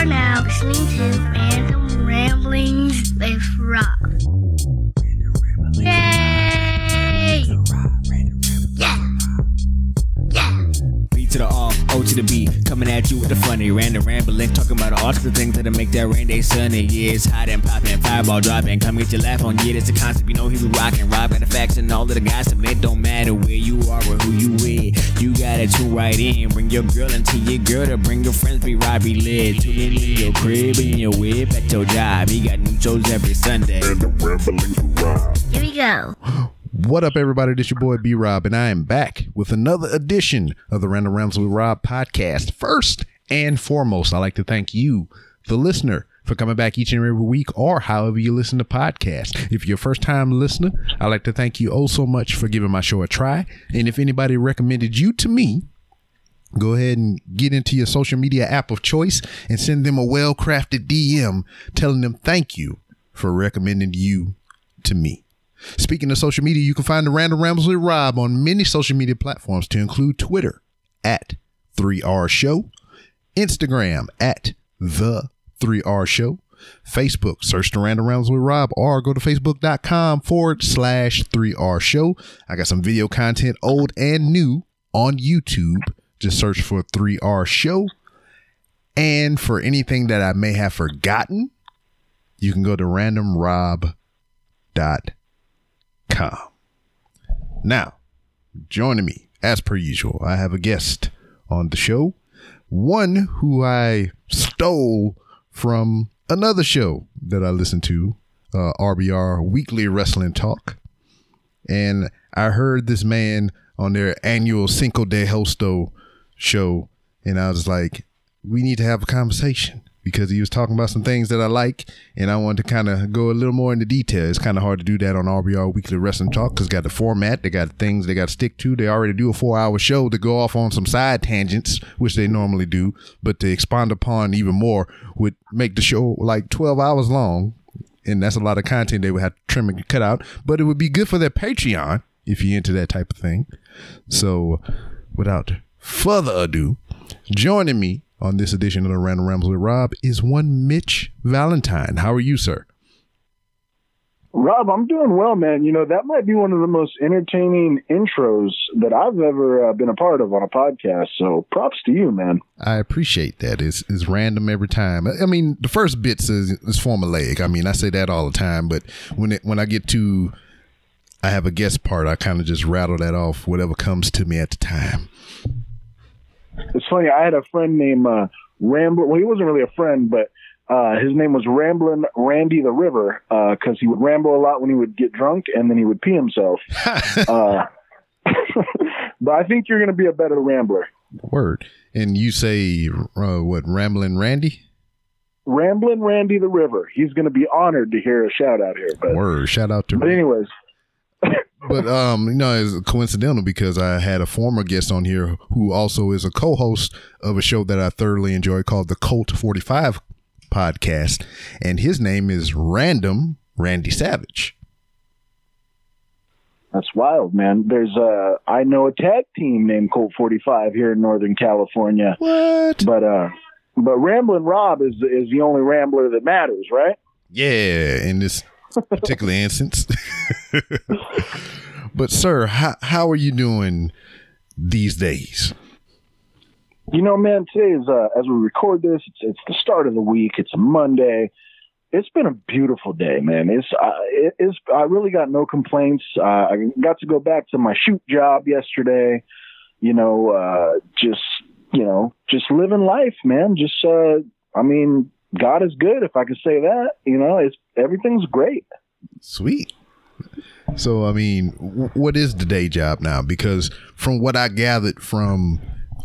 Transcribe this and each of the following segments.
are now listening to Random Ramblings with Rob. Yay! To the B, coming at you with the funny random rambling, talking about all the things that'll make that rain day sunny. Yeah, it's hot and popping, fireball dropping, come get your laugh on. Yeah, that's the concept, you know he be rocking, rob got the facts and all of the guys, and it don't matter where you are or who you with. You gotta tune right in, bring your girl into your girl to bring your friends, be Robbie lit. Tune in in your crib, in your whip, at your job. He got new shows every Sunday. Here we go. What up, everybody? This your boy B Rob, and I am back with another edition of the Random Rambles with Rob podcast. First and foremost, I'd like to thank you, the listener, for coming back each and every week or however you listen to podcasts. If you're a first time listener, I'd like to thank you oh so much for giving my show a try. And if anybody recommended you to me, go ahead and get into your social media app of choice and send them a well crafted DM telling them thank you for recommending you to me. Speaking of social media, you can find the Random Rambles with Rob on many social media platforms to include Twitter at 3R Show, Instagram at The 3R Show, Facebook, search the Random Rambles with Rob, or go to facebook.com forward slash 3R Show. I got some video content, old and new, on YouTube. Just search for 3R Show. And for anything that I may have forgotten, you can go to randomrob.com com. Now, joining me, as per usual, I have a guest on the show, one who I stole from another show that I listen to, uh, RBR Weekly Wrestling Talk. And I heard this man on their annual Cinco de Hosto show, and I was like, we need to have a conversation because he was talking about some things that I like, and I wanted to kind of go a little more into detail. It's kind of hard to do that on RBR Weekly Wrestling Talk because got the format, they got things they got to stick to. They already do a four-hour show to go off on some side tangents, which they normally do, but to expand upon even more would make the show like twelve hours long, and that's a lot of content they would have to trim and cut out. But it would be good for their Patreon if you're into that type of thing. So, without further ado, joining me on this edition of the Random Rambles with Rob is one Mitch Valentine. How are you, sir? Rob, I'm doing well, man. You know, that might be one of the most entertaining intros that I've ever uh, been a part of on a podcast. So props to you, man. I appreciate that. It's, it's random every time. I mean, the first bits is, is formulaic. I mean, I say that all the time, but when it, when I get to I have a guest part, I kind of just rattle that off, whatever comes to me at the time. It's funny. I had a friend named uh, Ramble. Well, he wasn't really a friend, but uh, his name was Ramblin' Randy the River because he would ramble a lot when he would get drunk and then he would pee himself. uh, but I think you're going to be a better rambler. Word. And you say uh, what? Ramblin' Randy. Ramblin' Randy the River. He's going to be honored to hear a shout out here. But, Word. Shout out to. but anyways, but um, you know, it's coincidental because I had a former guest on here who also is a co-host of a show that I thoroughly enjoy called the Cult Forty Five podcast, and his name is Random Randy Savage. That's wild, man. There's a I know a tag team named Colt 45 here in Northern California, What? but uh, but Ramblin' Rob is is the only rambler that matters, right? Yeah, and this particular instance. but sir, how how are you doing these days? You know, man, today is uh, as we record this, it's, it's the start of the week. It's Monday. It's been a beautiful day, man. It's uh, it, it's I really got no complaints. Uh, I got to go back to my shoot job yesterday. You know, uh, just you know, just living life, man. Just uh, I mean, God is good, if I can say that. You know, it's everything's great. Sweet. So, I mean, w- what is the day job now? Because from what I gathered from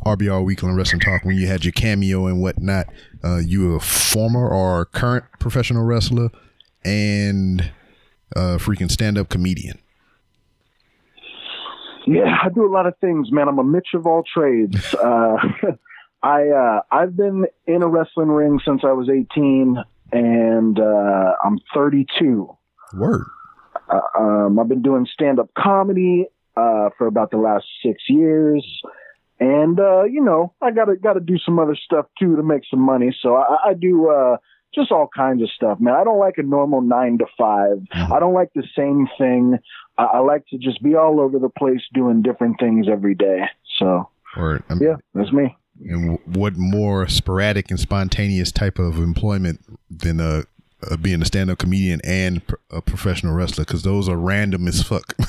RBR Weekly and Wrestling Talk, when you had your cameo and whatnot, uh, you were a former or current professional wrestler and a freaking stand up comedian. Yeah, I do a lot of things, man. I'm a Mitch of all trades. Uh, I uh, I've been in a wrestling ring since I was 18, and uh, I'm 32. Word. Uh, um, I've been doing stand up comedy uh, for about the last six years. and uh, you know, I gotta gotta do some other stuff too to make some money. So I, I do uh, just all kinds of stuff, man. I don't like a normal nine to 5 Mhm. I don't like the same thing. I, I like to just be all over the place doing different things every day. So Or um, yeah, that's me. And w- what more sporadic and spontaneous type of employment than uh, uh being a stand-up comedian and pr- a professional wrestler? Because those are random as fuck.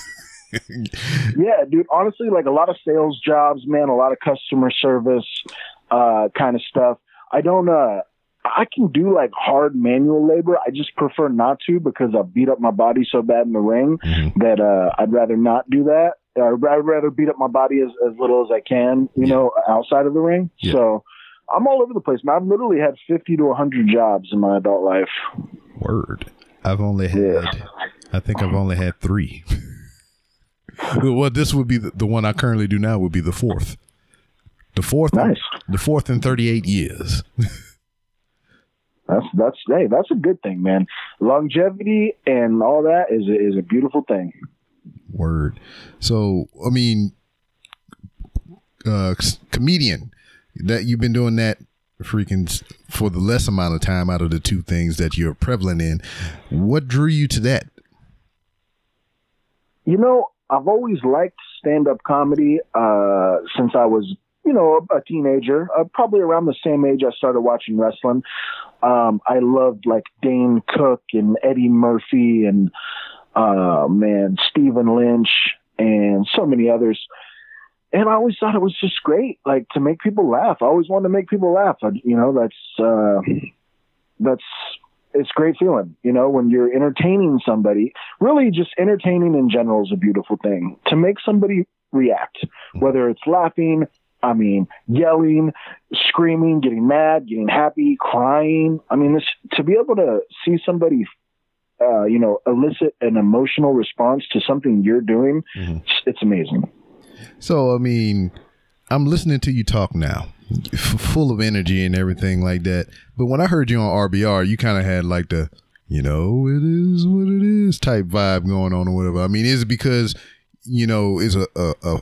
Yeah, dude. Honestly, like a lot of sales jobs, man. A lot of customer service, uh, kind of stuff. I don't. uh I can do like hard manual labor. I just prefer not to because I beat up my body so bad in the ring Mhm. that uh, I'd rather not do that. I'd rather beat up my body as, as little as I can, you Yeah. know, outside of the ring. Yeah. So I'm all over the place, man. I've literally had 50 to 100 jobs in my adult life. Word. I've only had. Yeah. I think I've only had three. well, this would be the, the one I currently do now. Would be the fourth. The fourth. Nice. The fourth in thirty-eight years. That's that's hey, that's a good thing, man. Longevity and all that is a, is a beautiful thing. Word. So, I mean, uh, comedian that you've been doing that freaking for the less amount of time out of the two things that you're prevalent in. What drew you to that? You know, I've always liked stand up comedy uh, since I was, you know, a, teenager. Uh, probably around the same age I started watching wrestling. Um, I loved like Dane Cook and Eddie Murphy and, uh, man, Stephen Lynch and so many others. And I always thought it was just great, like to make people laugh. I always wanted to make people laugh. You know, that's, uh, that's, it's great feeling, you know, when you're entertaining somebody really just entertaining in general is a beautiful thing to make somebody react whether it's laughing i mean yelling screaming getting mad getting happy crying i mean this to be able to see somebody uh, you know elicit an emotional response to something you're doing Mhm. it's, it's amazing So, I mean, I'm listening to you talk now, f- full of energy and everything like that. But when I heard you on RBR, you kind of had like the, you know, it is what it is type vibe going on or whatever. I mean, is it because, you know, is a, a, a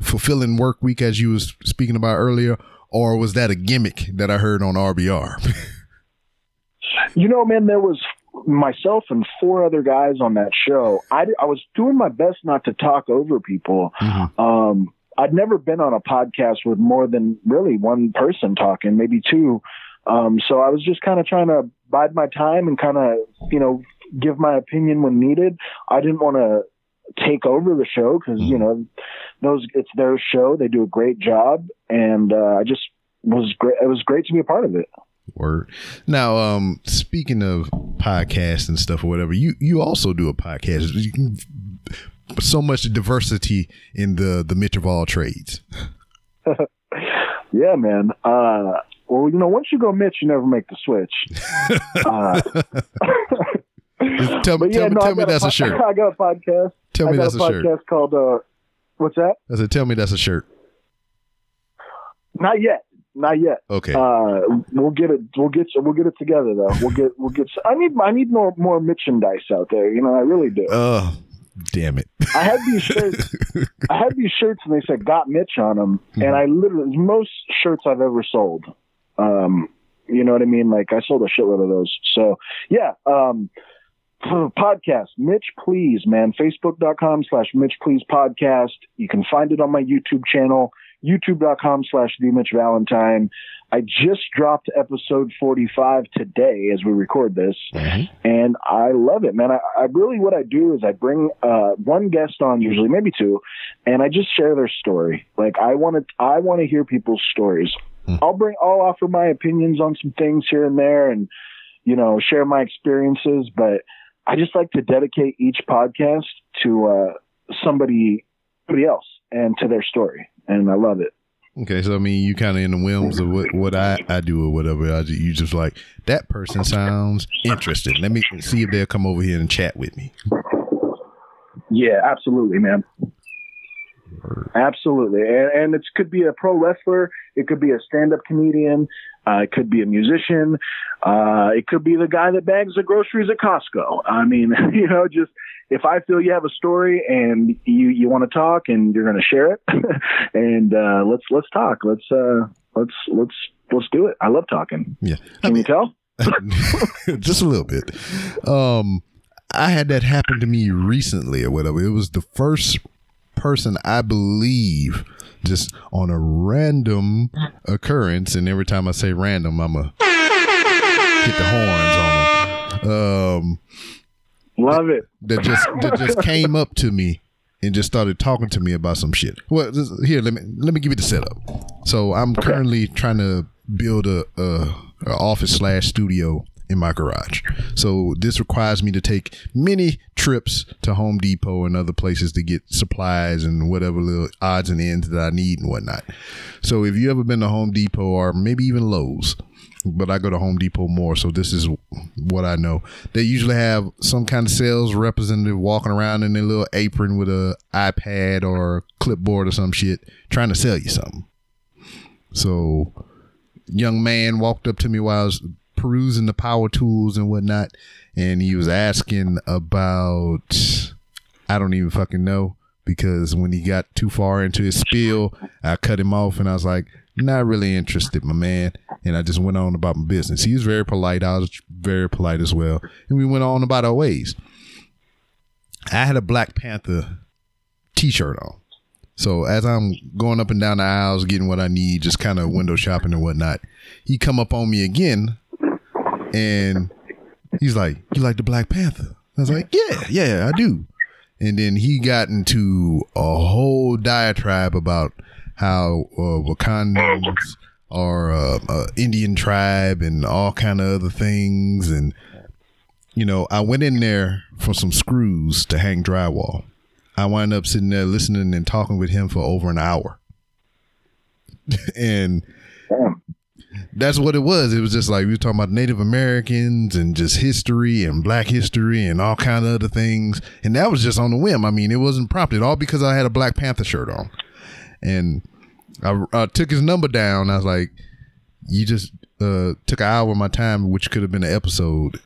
fulfilling work week as you was speaking about earlier, or was that a gimmick that I heard on RBR? You know, man, there was myself and four other guys on that show. I, I was doing my best not to talk over people. Mhm. Um, I'd never been on a podcast with more than really one person talking, maybe two. Um, so I was just kind of trying to bide my time and kind of, you know, give my opinion when needed. I didn't want to take over the show because, you know, those, it's their show. They do a great job. And, uh, I just was great. It was great to be a part of it. Word. Now, um, speaking of podcasts and stuff or whatever, you you also do a podcast. You can, so much diversity in the the Mitch of all trades. Yeah, man. Uh, well, you know, once you go Mitch, you never make the switch. Uh, Tell me, but yeah, tell me, no, tell me got a that's a shirt. I got a podcast. Tell me that's a a shirt. podcast called uh, what's that? I said, tell me that's a shirt. Not yet. Not yet. Okay. Uh, we'll get it. We'll get. We'll get it together though. We'll get. We'll get. I need. I need more more merchandise out there. You know, I really do. Oh, damn it. I had these shirts. I had these shirts, and they said "Got Mitch" on them, Hmm. and I literally most shirts I've ever sold. Um, you know what I mean? Like I sold a shitload of those. So yeah. Um, podcast mitch please man facebook.com slash mitch please podcast you can find it on my youtube channel youtube.com slash the mitch valentine i just dropped episode 45 today as we record this Mhm. and I love it, man. I, I really what I do is I bring uh, one guest on, usually maybe two, and I just share their story. Like I want to, I want to hear people's stories. Hmm. I'll bring, I'll offer my opinions on some things here and there, and you know, share my experiences. But I just like to dedicate each podcast to uh, somebody, somebody else, and to their story, and I love it. Okay, so I mean, you kind of in the whims of what, what I, I do or whatever. I ju- you just like that person sounds interesting. Let me see if they'll come over here and chat with me. Yeah, absolutely, man. Absolutely, and, and it could be a pro wrestler, it could be a stand-up comedian, Uh, it could be a musician. Uh, it could be the guy that bags the groceries at Costco. I mean, you know, just if I feel you have a story and you you want to talk and you're going to share it, and uh, let's let's talk. Let's uh, let's let's let's do it. I love talking. Yeah. Can you tell? just a little bit. Um, I had that happen to me recently or whatever. It was the first person I believe just on a random occurrence, and every time I say random, I'm a hit the horns on them. Um, Love it. that just that just came up to me and just started talking to me about some shit. Well, this, here let me let me give you the setup. So I'm currently trying to build a, a, a office slash studio in my garage. So this requires me to take many trips to Home Depot and other places to get supplies and whatever little odds and ends that I need and whatnot. So if you ever been to Home Depot or maybe even Lowe's, but I go to Home Depot more, so this is what I know. They usually have some kind of sales representative walking around in their little apron with a iPad or clipboard or some shit, trying to sell you something. So, young man walked up to me while I was perusing the power tools and whatnot, and he was asking about I don't even fucking know because when he got too far into his spiel, I cut him off and I was like, not really interested, my man. And I just went on about my business. He was very polite. I was very polite as well. And we went on about our ways. I had a Black Panther t shirt on. So as I'm going up and down the aisles, getting what I need, just kind of window shopping and whatnot, he come up on me again and he's like, You like the Black Panther? I was like, Yeah, yeah, I do. And then he got into a whole diatribe about how uh, Wakandans are uh, uh, Indian tribe and all kind of other things. And you know, I went in there for some screws to hang drywall. I wind up sitting there listening and talking with him for over an hour. and. That's what it was. It was just like we were talking about Native Americans and just history and black history and all kind of other things. And that was just on the whim. I mean, it wasn't prompted all because I had a Black Panther shirt on. And I, I took his number down. I was like, you just uh, took an hour of my time, which could have been an episode.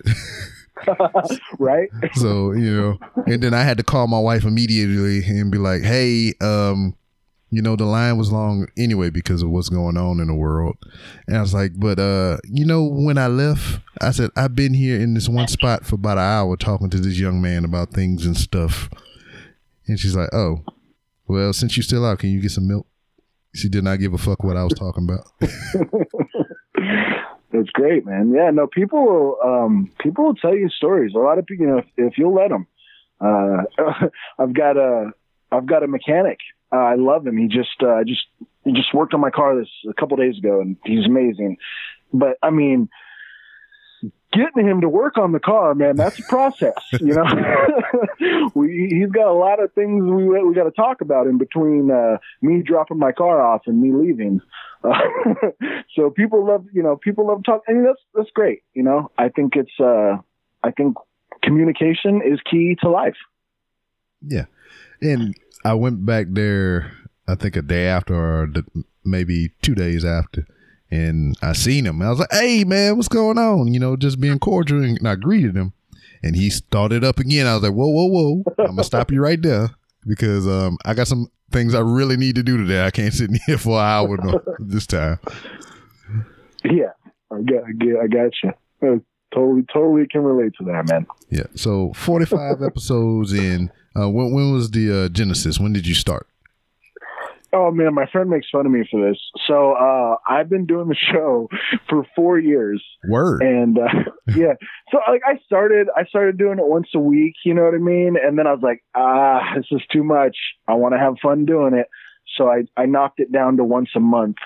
right? so, you know, and then I had to call my wife immediately and be like, hey, um, you know, the line was long anyway because of what's going on in the world. And I was like, but, uh, you know, when I left, I said, I've been here in this one spot for about an hour talking to this young man about things and stuff. And she's like, oh, well, since you're still out, can you get some milk? She did not give a fuck what I was talking about. That's great, man. Yeah, no, people will um, people will tell you stories. A lot of people, you know, if, if you'll let them. Uh, I've got a I've got a mechanic. Uh, I love him. He just uh, just he just worked on my car this a couple days ago, and he's amazing. But I mean, getting him to work on the car, man, that's a process. You know, we, he's got a lot of things we we got to talk about in between uh, me dropping my car off and me leaving. Uh, so people love, you know, people love talking. Mean, that's that's great. You know, I think it's, uh, I think communication is key to life. Yeah. And I went back there, I think a day after or maybe two days after, and I seen him. I was like, hey, man, what's going on? You know, just being cordial. And I greeted him, and he started up again. I was like, whoa, whoa, whoa. I'm to stop you right there because um, I got some things I really need to do today. I can't sit in here for an hour this time. Yeah, I got, I got, I got you. Totally, totally can relate to that, man. Yeah. So 45 episodes in. Uh, when, when was the uh, genesis? When did you start? Oh man, my friend makes fun of me for this. So uh, I've been doing the show for four years, Word. and uh, yeah. So like I started, I started doing it once a week. You know what I mean? And then I was like, ah, this is too much. I want to have fun doing it. So I I knocked it down to once a month.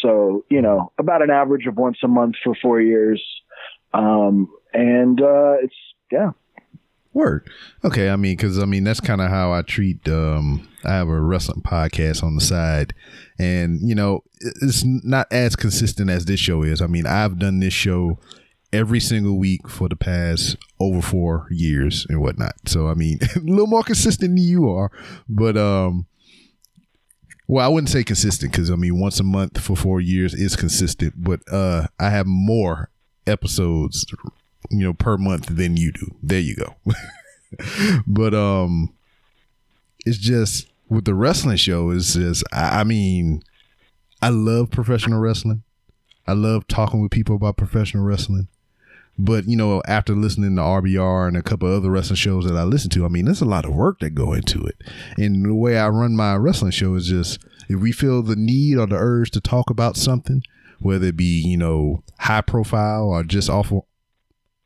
So you know, about an average of once a month for four years. Um, and uh, it's yeah, Word. Okay, I mean, because I mean that's kind of how I treat. Um, I have a wrestling podcast on the side, and you know it's not as consistent as this show is. I mean, I've done this show every single week for the past over four years and whatnot. So I mean, a little more consistent than you are, but um, Well, I wouldn't say consistent because I mean once a month for four years is consistent, but uh, I have more episodes, you know, per month than you do. There you go. but um, it's just with the wrestling show is just I, I mean, I love professional wrestling. I love talking with people about professional wrestling. But you know, after listening to RBR and a couple other wrestling shows that I listen to, I mean, there's a lot of work that go into it. And the way I run my wrestling show is just if we feel the need or the urge to talk about something, whether it be you know high profile or just off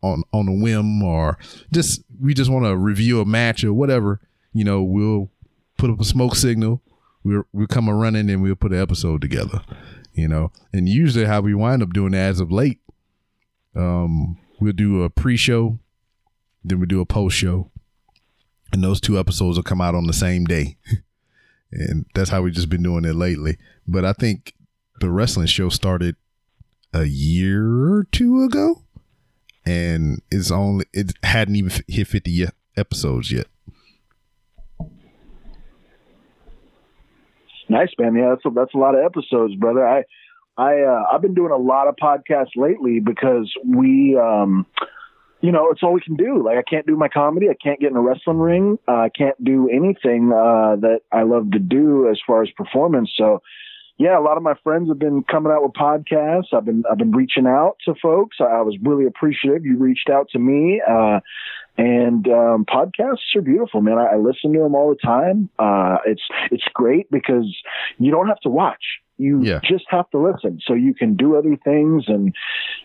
on on a whim or just we just want to review a match or whatever, you know, we'll put up a smoke signal. We'll we'll come a running and we'll put an episode together. You know, and usually how we wind up doing as of late, um, we'll do a pre-show, then we do a post-show, and those two episodes will come out on the same day. and that's how we've just been doing it lately. But I think the wrestling show started a year or two ago, and it's only it hadn't even hit fifty episodes yet. Nice, man. Yeah, that's a, that's a lot of episodes, brother. I I uh, I've been doing a lot of podcasts lately because we um you know, it's all we can do. Like I can't do my comedy, I can't get in a wrestling ring, uh, I can't do anything uh that I love to do as far as performance. So yeah, a lot of my friends have been coming out with podcasts. I've been I've been reaching out to folks. I, I was really appreciative. You reached out to me, uh, and um, podcasts are beautiful, man. I, I listen to them all the time. Uh, it's it's great because you don't have to watch. You Yeah. just have to listen, so you can do other things. And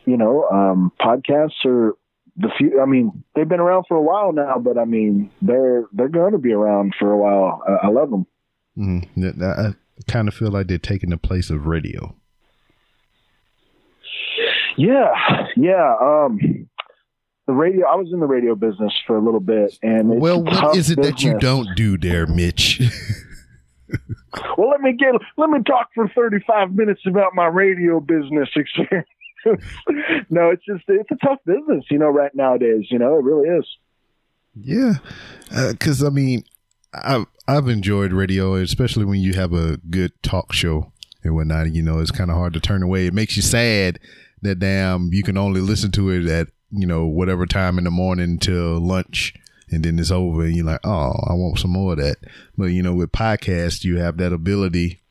you know, um, podcasts are the few. I mean, they've been around for a while now, but I mean, they're they're going to be around for a while. I, I love them. Mm-hmm. I kind of feel like they're taking the place of radio. Yeah, yeah. Um, the radio. I was in the radio business for a little bit, and well, what is it that you don't do there, Mitch? Well, let me get. Let me talk for thirty-five minutes about my radio business experience. no, it's just it's a tough business, you know, right nowadays. You know, it really is. Yeah, because I mean, I've I've enjoyed radio, especially when you have a good talk show and whatnot. You know, it's kind of hard to turn away. It makes you sad that damn you can only listen to it at you know whatever time in the morning till lunch, and then it's over, and you're like, oh, I want some more of that. But you know, with podcasts, you have that ability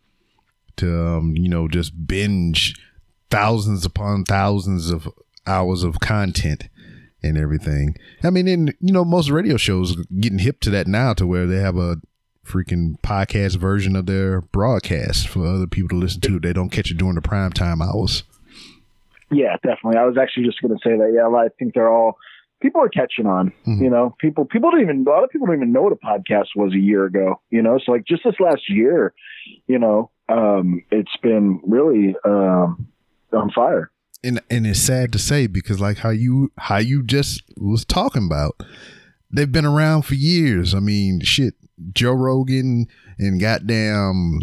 to um, you know just binge thousands upon thousands of hours of content and everything. I mean, and you know, most radio shows are getting hip to that now, to where they have a freaking podcast version of their broadcast for other people to listen to. They don't catch it during the prime time hours. Yeah, definitely. I was actually just going to say that. Yeah, I think they're all people are catching on. Mhm. You know, people people don't even a lot of people don't even know what a podcast was a year ago. You know, so like just this last year, you know, um, it's been really um, on fire. And and it's sad to say because like how you how you just was talking about, they've been around for years. I mean, shit, Joe Rogan and goddamn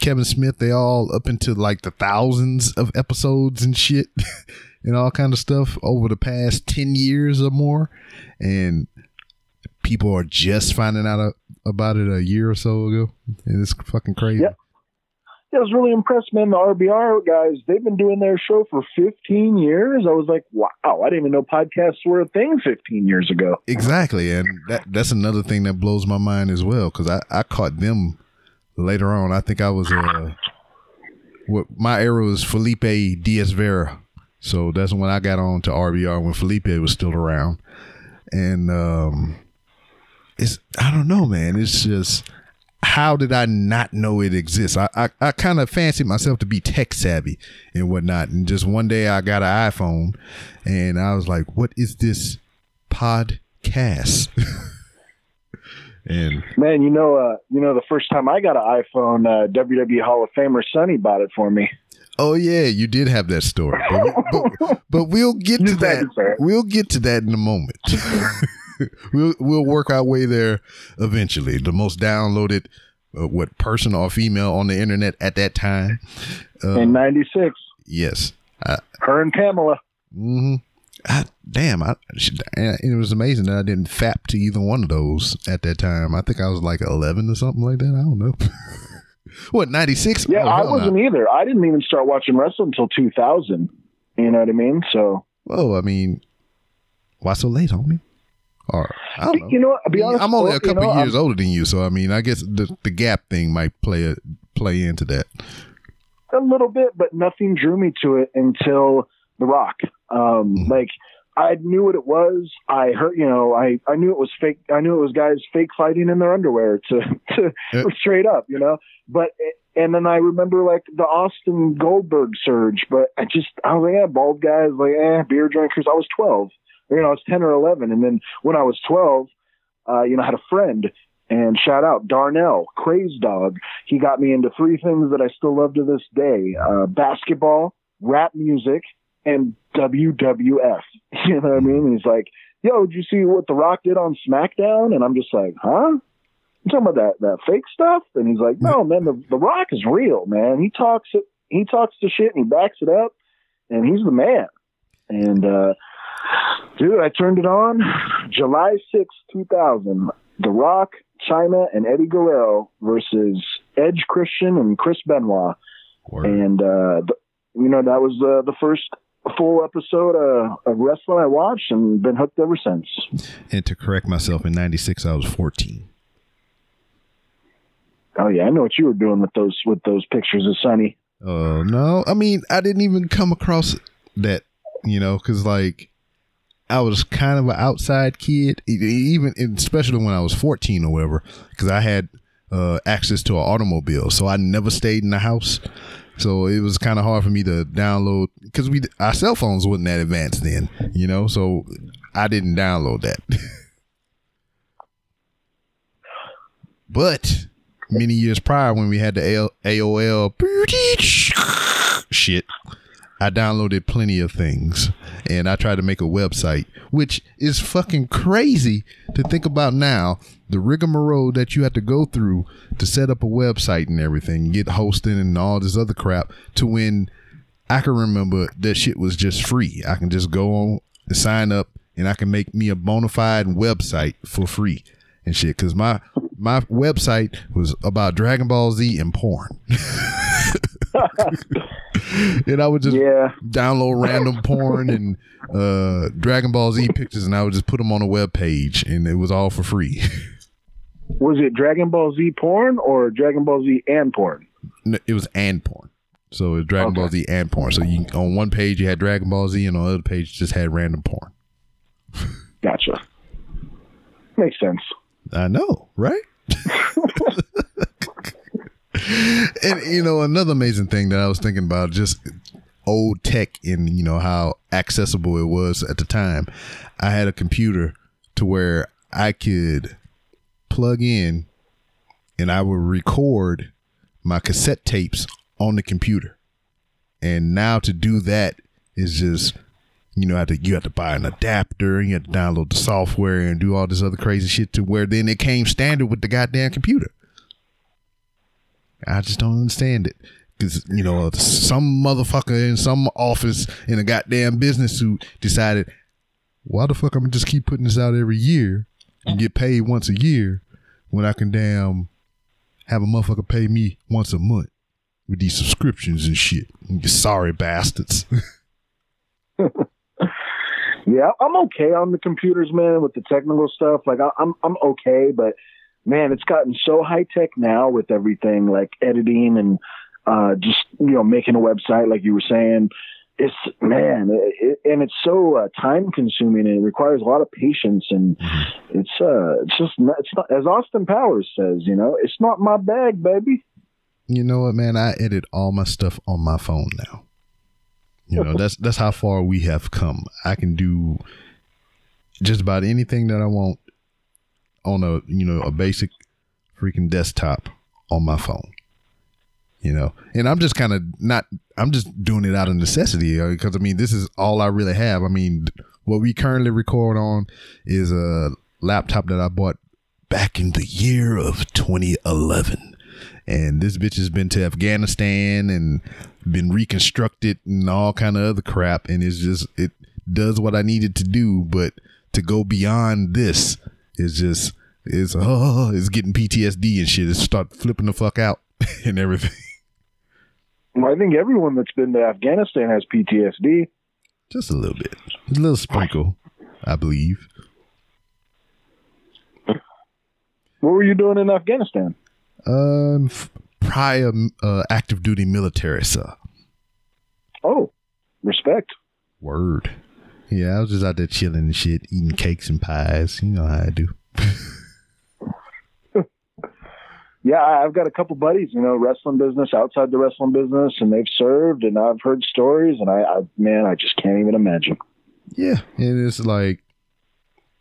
Kevin Smith, they all up into like the thousands of episodes and shit and all kind of stuff over the past 10 years or more. And people are just finding out about it a year or so ago. And it's fucking crazy. Yeah. I was really impressed, man. The RBR guys, they've been doing their show for 15 years. I was like, wow, I didn't even know podcasts were a thing 15 years ago. Exactly, and that that's another thing that blows my mind as well because I I caught them later on. I think I was uh, what my era was Felipe Diaz Vera, so that's when I got on to RBR when Felipe was still around, and um, it's I don't know, man. It's just how did I not know it exists? I I, I kind of fancied myself to be tech savvy and whatnot, and just one day I got an iPhone, and I was like, "What is this podcast?" and Man, you know, uh, you know, the first time I got an iPhone, uh, WWE Hall of Famer Sunny bought it for me. oh yeah, you did have that story, but, we, we'll get to that. to say it. We'll get to that in a moment. we'll we'll work our way there eventually. The most downloaded, uh, what person or female on the internet at that time? Uh, In '96, yes. I, her and Pamela. hmm I, damn, I, it was amazing that I didn't fap to either one of those at that time. I think I was like 11 or something like that. I don't know. what ninety six? Yeah, I wasn't either. I didn't even start watching wrestling until 2000. You know what I mean? So. Well, I mean, why so late, homie? Or I don't know. You know, what, be honest, am only well, a couple you know, years older than you, so I mean, I guess the the gap thing might play a, play into that. a little bit, but nothing drew me to it until The Rock. Um, Mhm. Like I knew what it was. I heard, you know, I I knew it was fake. I knew it was guys fake fighting in their underwear to to straight up, you know. But and then I remember like the Austin Goldberg surge, but I just I was like, yeah, bald guys, like eh, beer drinkers. I was twelve, you know, I was ten or eleven, and then when I was twelve, uh, you know, I had a friend. And shout out Darnell, Craze Dog. He got me into three things that I still love to this day: uh, basketball, rap music, and WWF. You know what I mean? And he's like, "Yo, did you see what The Rock did on SmackDown?" And I'm just like, "Huh? You talking about that that fake stuff?" And he's like, "No, man, the The Rock is real, man. He talks it. He talks the shit and he backs it up, and he's the man." And uh, dude, I turned it on July sixth, two thousand. The Rock, Chyna, and Eddie Guerrero versus Edge Christian and Chris Benoit Word. and uh, th- you know that was uh, the first full episode uh, of wrestling I watched, and been hooked ever since. And to correct myself, in '96 I was 14. Oh yeah, I know what you were doing with those with those pictures of Sunny. Uh, no, I mean I didn't even come across that, you know, because like I was kind of an outside kid, even especially when I was 14 or whatever, because I had uh, access to an automobile, so I never stayed in the house. So it was kind of hard for me to download because we our cell phones wasn't that advanced then, you know. So I didn't download that. but many years prior, when we had the AOL shit, I downloaded plenty of things and I tried to make a website, which is fucking crazy to think about now. The rigmarole that you have to go through to set up a website and everything, get hosting and all this other crap, to when I can remember that shit was just free. I can just go on, sign up, and I can make me a bona fide website for free and shit. Cause my my website was about Dragon Ball Z and porn. and I would just Yeah, download random porn and uh, Dragon Ball Z pictures, and I would just put them on a web page, and it was all for free. was it Dragon Ball Z porn or Dragon Ball Z and porn? No, it was and porn, so it was Dragon Okay. Ball Z and porn. So you on one page you had Dragon Ball Z, and on the other page you just had random porn. Gotcha. Makes sense. I know, right? and you know, another amazing thing that I was thinking about just old tech and you know how accessible it was at the time. I had a computer to where I could plug in and I would record my cassette tapes on the computer. And now to do that is just you know, have to you have to buy an adapter and you have to download the software and do all this other crazy shit to where then it came standard with the goddamn computer. I just don't understand it. Because, you know, some motherfucker in some office in a goddamn business suit decided, why the fuck I'm gonna just keep putting this out every year and get paid once a year when I can damn have a motherfucker pay me once a month with these subscriptions and shit. You sorry bastards. Yeah, I'm okay on the computers, man, with the technical stuff. Like I, I'm I'm okay, but man, it's gotten so high tech now with everything like editing and uh, just you know making a website, like you were saying. It's man, it, and it's so uh, time consuming and it requires a lot of patience and it's uh it's just not, it's not as Austin Powers says, you know, it's not my bag, baby. you know what, man? I edit all my stuff on my phone now. You know, that's that's how far we have come. I can do just about anything that I want on a you know a basic freaking desktop on my phone. You know, and I'm just kind of not. I'm just doing it out of necessity uh, because I mean, this is all I really have. I mean, what we currently record on is a laptop that I bought back in the year of 2011 and this bitch has been to Afghanistan and been reconstructed and all kind of other crap and it's just it does what I needed to do but to go beyond this is just is oh uh, it's getting PTSD and shit it start flipping the fuck out and everything. Well, I think everyone that's been to Afghanistan has PTSD. Just a little bit, a little sprinkle, I believe. What were you doing in Afghanistan? Um, f- prior uh, active duty military, sir. Oh, respect. Word. Yeah, I was just out there chilling and shit, eating cakes and pies. You know how I do. Yeah, I've got a couple buddies, you know, wrestling business, outside the wrestling business, and they've served, and I've heard stories, and I, I man, I just can't even imagine. Yeah, and it's like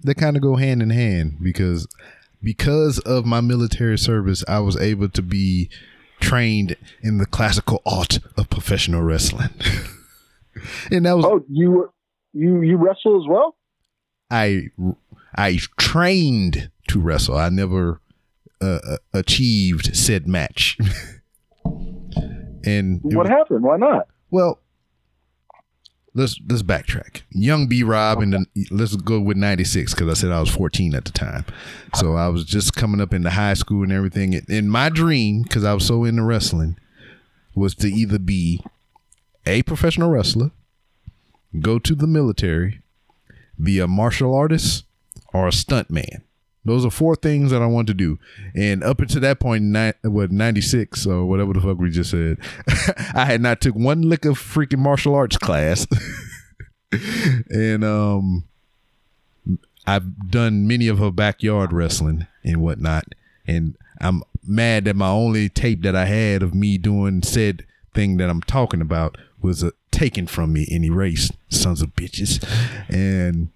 they kind of go hand in hand because because of my military service, I was able to be trained in the classical art of professional wrestling, and that was Oh, you you you wrestle as well? I I trained to wrestle. I never uh, uh, achieved said match. and What was- happened? Why not? well, let's let's backtrack. Young B Rob and then let's go with ninety six because I said I was fourteen at the time, so I was just coming up into high school and everything. And my dream, because I was so into wrestling, was to either be a professional wrestler, go to the military, be a martial artist, or a stunt man. Those are four things that I want to do. And up until that point, ni- what ninety six or whatever the fuck we just said, I had not took one lick of freaking martial arts class, and um, I've done many of her backyard wrestling and whatnot. And I'm mad that my only tape that I had of me doing said thing that I'm talking about was uh, taken from me and erased, sons of bitches. And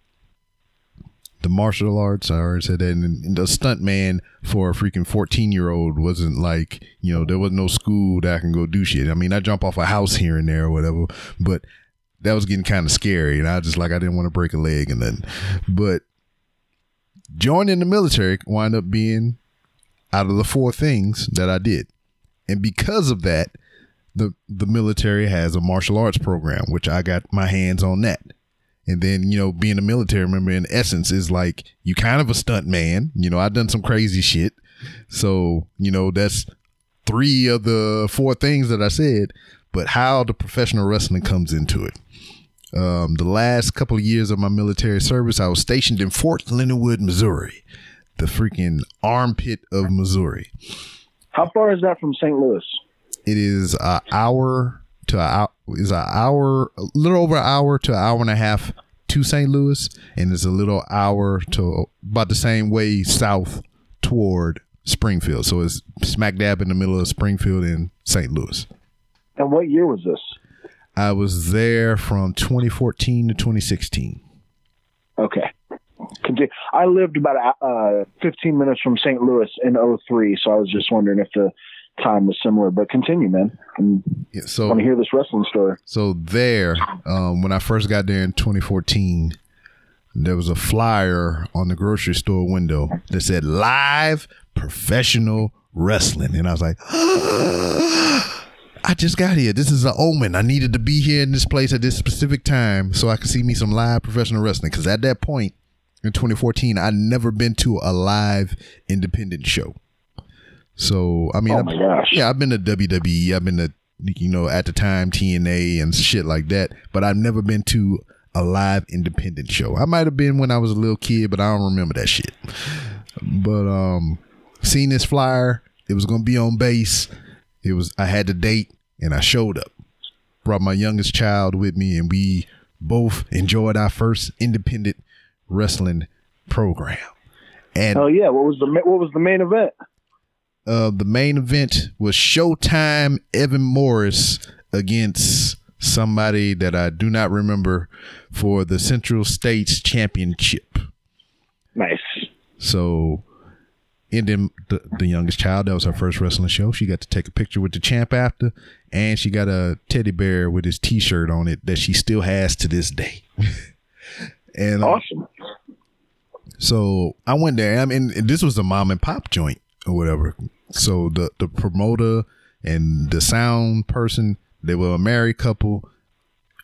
the martial arts, I already said that, and, and the stunt man for a freaking 14 year old wasn't like, you know, there was no school that I can go do shit. I mean, I jump off a house here and there or whatever, but that was getting kind of scary. And I just like, I didn't want to break a leg and then, but joining the military wound up being out of the four things that I did. And because of that, the the military has a martial arts program, which I got my hands on that. And then, you know, being a military member in essence is like you kind of a stunt man. You know, I've done some crazy shit. So, you know, that's three of the four things that I said, but how the professional wrestling comes into it. Um, the last couple of years of my military service, I was stationed in Fort Leonard, Missouri, the freaking armpit of Missouri. How far is that from St. Louis? It is an hour to a hour, is an hour, a little over an hour to an hour and a half to St. Louis, and it's a little hour to about the same way south toward Springfield. So it's smack dab in the middle of Springfield and St. Louis. And what year was this? I was there from 2014 to 2016. Okay. I lived about uh, 15 minutes from St. Louis in 03, so I was just wondering if the time was similar. But continue, man. I Yeah, so want to hear this wrestling story. So there, um, when I first got there in 2014, there was a flyer on the grocery store window that said "Live Professional Wrestling," and I was like, "I just got here. This is an omen. I needed to be here in this place at this specific time so I could see me some live professional wrestling." Because at that point in 2014, I'd never been to a live independent show. So I mean, Oh my gosh. yeah, I've been to WWE. I've been to you know at the time TNA and shit like that, but I've never been to a live independent show. I might have been when I was a little kid, but I don't remember that shit. But um, seeing this flyer, it was gonna be on base. It was I had the date and I showed up. Brought my youngest child with me, and we both enjoyed our first independent wrestling program. And Oh yeah, what was the what was the main event? Uh, the main event was Showtime Evan Morris against somebody that I do not remember for the Central States Championship. Nice. So, and then the, the youngest child, that was her first wrestling show. She got to take a picture with the champ after, and she got a teddy bear with his t shirt on it that she still has to this day. and uh, Awesome. so I went there. I mean, this was a mom and pop joint or whatever. So the the promoter and the sound person, they were a married couple,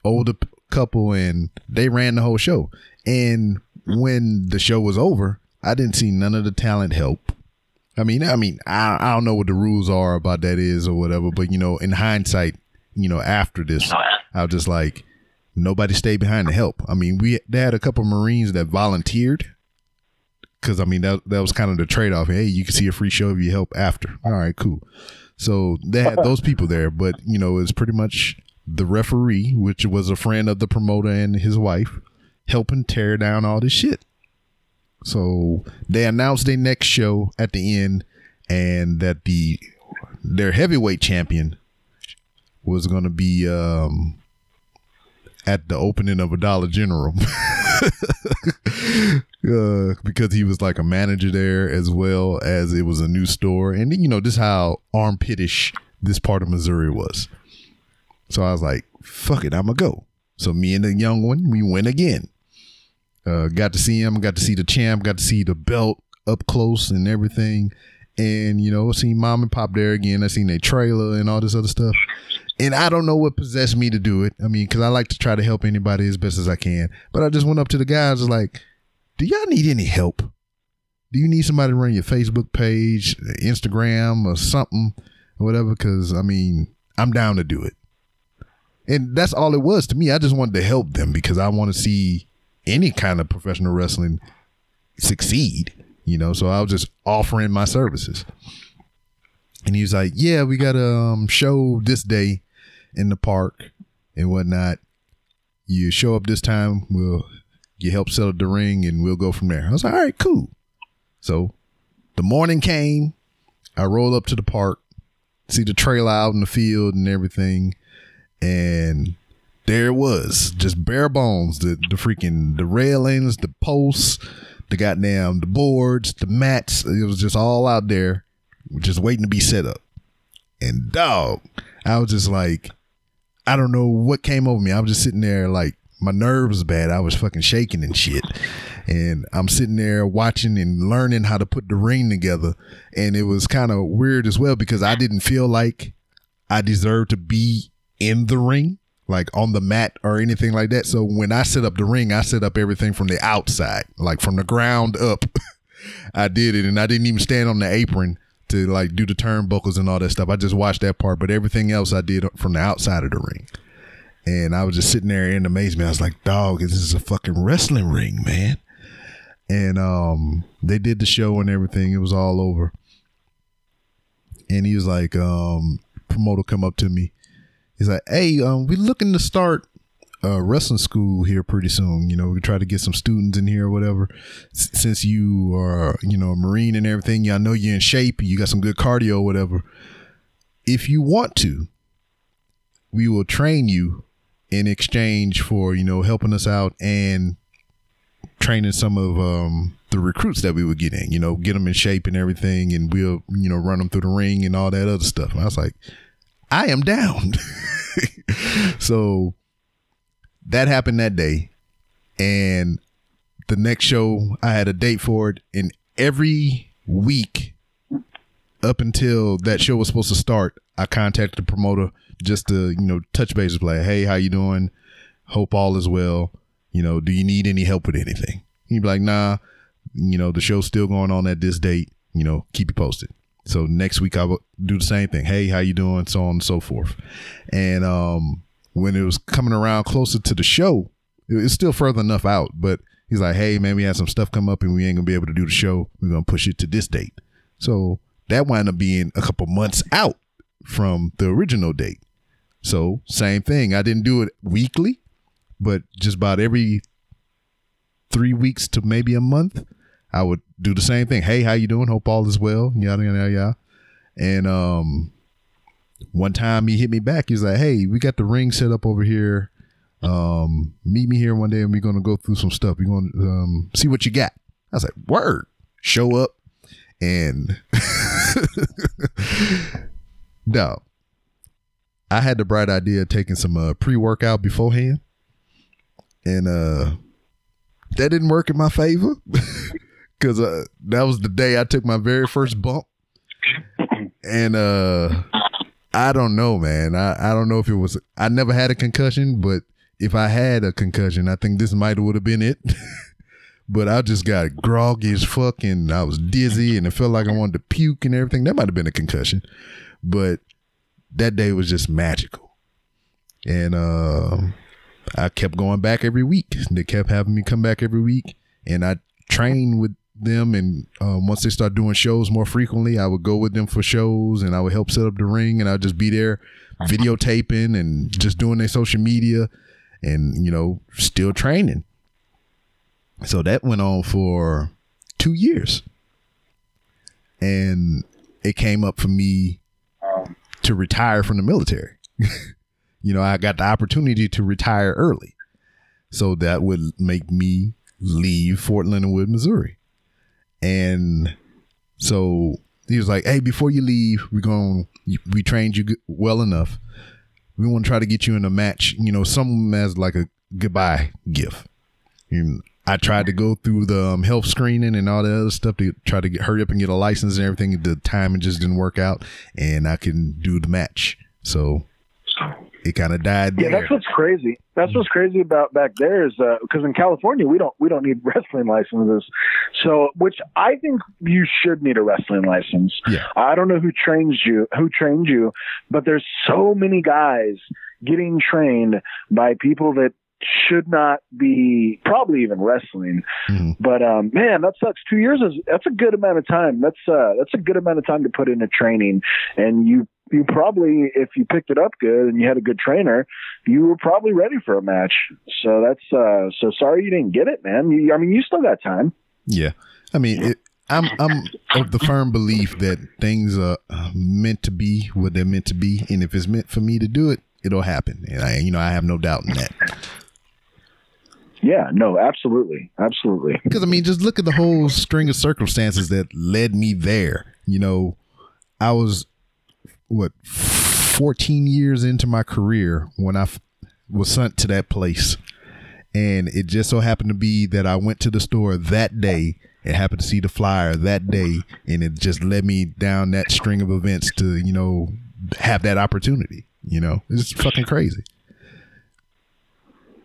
older couple, and they ran the whole show. And when the show was over, I didn't see none of the talent help. I mean, I mean, I, I don't know what the rules are about that is or whatever, but you know, in hindsight, you know, after this, oh, I was just like, nobody stayed behind to help. I mean, we they had a couple Marines that volunteered because I mean that that was kind of the trade off. Hey, you can see a free show if you help after. All right, cool. So they had those people there, but you know, it's pretty much the referee, which was a friend of the promoter and his wife, helping tear down all this shit. So they announced their next show at the end, and that the their heavyweight champion was going to be um, at the opening of a Dollar General. uh, because he was like a manager there as well as it was a new store. And you know, this how armpitish this part of Missouri was. So I was like, fuck it, I'ma go. So me and the young one, we went again. Uh, got to see him, got to see the champ, got to see the belt up close and everything. And, you know, seen mom and pop there again. I seen a trailer and all this other stuff. And I don't know what possessed me to do it. I mean, because I like to try to help anybody as best as I can. But I just went up to the guys, like, do y'all need any help? Do you need somebody to run your Facebook page, Instagram, or something, or whatever? Because, I mean, I'm down to do it. And that's all it was to me. I just wanted to help them because I want to see any kind of professional wrestling succeed, you know. So I was just offering my services. And he was like, "Yeah, we got a um, show this day in the park and whatnot. You show up this time, we'll you help set up the ring, and we'll go from there." I was like, "All right, cool." So the morning came. I rolled up to the park, see the trailer out in the field and everything, and there it was, just bare bones. The the freaking the railings, the posts, the goddamn the boards, the mats. It was just all out there, just waiting to be set up. And dog, I was just like, I don't know what came over me. I was just sitting there like my nerves bad. I was fucking shaking and shit. And I'm sitting there watching and learning how to put the ring together. And it was kind of weird as well because I didn't feel like I deserved to be in the ring, like on the mat or anything like that. So when I set up the ring, I set up everything from the outside, like from the ground up. I did it, and I didn't even stand on the apron to like do the turnbuckles and all that stuff. I just watched that part, but everything else I did from the outside of the ring. And I was just sitting there in amazement. I was like, "Dog, this is a fucking wrestling ring, man." And um, they did the show and everything. It was all over. And he was like, um, promoter come up to me. He's like, "Hey, um, we looking to start a wrestling school here pretty soon. You know, we try to get some students in here or whatever. S- since you are, you know, a marine and everything, I know you're in shape. You got some good cardio, or whatever. If you want to, we will train you in exchange for you know helping us out and training some of um, the recruits that we would get in. You know, get them in shape and everything, and we'll you know run them through the ring and all that other stuff. And I was like, I am down. so that happened that day, and the next show I had a date for it, and every week up until that show was supposed to start, I contacted the promoter just to you know touch base like, hey, how you doing? Hope all is well. You know, do you need any help with anything? He'd be like, nah. You know, the show's still going on at this date. You know, keep you posted. So next week I will do the same thing. Hey, how you doing? So on and so forth. And um, when it was coming around closer to the show, it was still further enough out, but he's like, hey, man, we had some stuff come up and we ain't gonna be able to do the show. We're gonna push it to this date. So that wound up being a couple months out from the original date. So same thing. I didn't do it weekly, but just about every three weeks to maybe a month, I would do the same thing. Hey, how you doing? Hope all is well. Yada yada yada. And um, one time he hit me back. He's like, "Hey, we got the ring set up over here. Um, meet me here one day, and we're gonna go through some stuff. We're gonna um, see what you got." I was like, "Word." Show up, and no, I had the bright idea of taking some uh, pre workout beforehand, and uh, that didn't work in my favor because uh, that was the day I took my very first bump, and uh, I don't know, man. I, I don't know if it was. I never had a concussion, but if I had a concussion, I think this might would have been it. but I just got groggy as fuck and I was dizzy and it felt like I wanted to puke and everything. That might have been a concussion, but that day was just magical. And uh, I kept going back every week. They kept having me come back every week, and I trained with them. And um, once they start doing shows more frequently, I would go with them for shows, and I would help set up the ring, and I'd just be there videotaping and just doing their social media, and you know, still training. So that went on for two years, and it came up for me to retire from the military. you know, I got the opportunity to retire early. So that would make me leave Fort Leonard Wood, Missouri. And so he was like, "Hey, before you leave, we're going we trained you well enough. We want to try to get you in a match, you know, some as like a goodbye gift." And I tried to go through the um, health screening and all the other stuff to try to get hurry up and get a license and everything. The timing just didn't work out, and I couldn't do the match. So it kind of died Yeah, there. that's what's crazy. That's what's crazy about back there is because in California we don't we don't need wrestling licenses. So, which I think you should need a wrestling license. Yeah. I don't know who trains you, who trained you, but there's so many guys getting trained by people that should not be probably even wrestling. Mhm. But um, man, that sucks. Two years is that's a good amount of time. That's uh, that's a good amount of time to put into training, and you you probably if you picked it up good and you had a good trainer, you were probably ready for a match. So that's uh, so sorry you didn't get it, man. You, I mean, you still got time. Yeah, I mean, it, I'm I'm of the firm belief that things are uh, meant to be what they're meant to be, and if it's meant for me to do it, it'll happen. And I, you know, I have no doubt in that. Yeah, no, absolutely, absolutely. Because I mean, just look at the whole string of circumstances that led me there. You know, I was what 14 years into my career when I f- was sent to that place, and it just so happened to be that I went to the store that day and happened to see the flyer that day, and it just led me down that string of events to you know have that opportunity. You know, it's fucking crazy.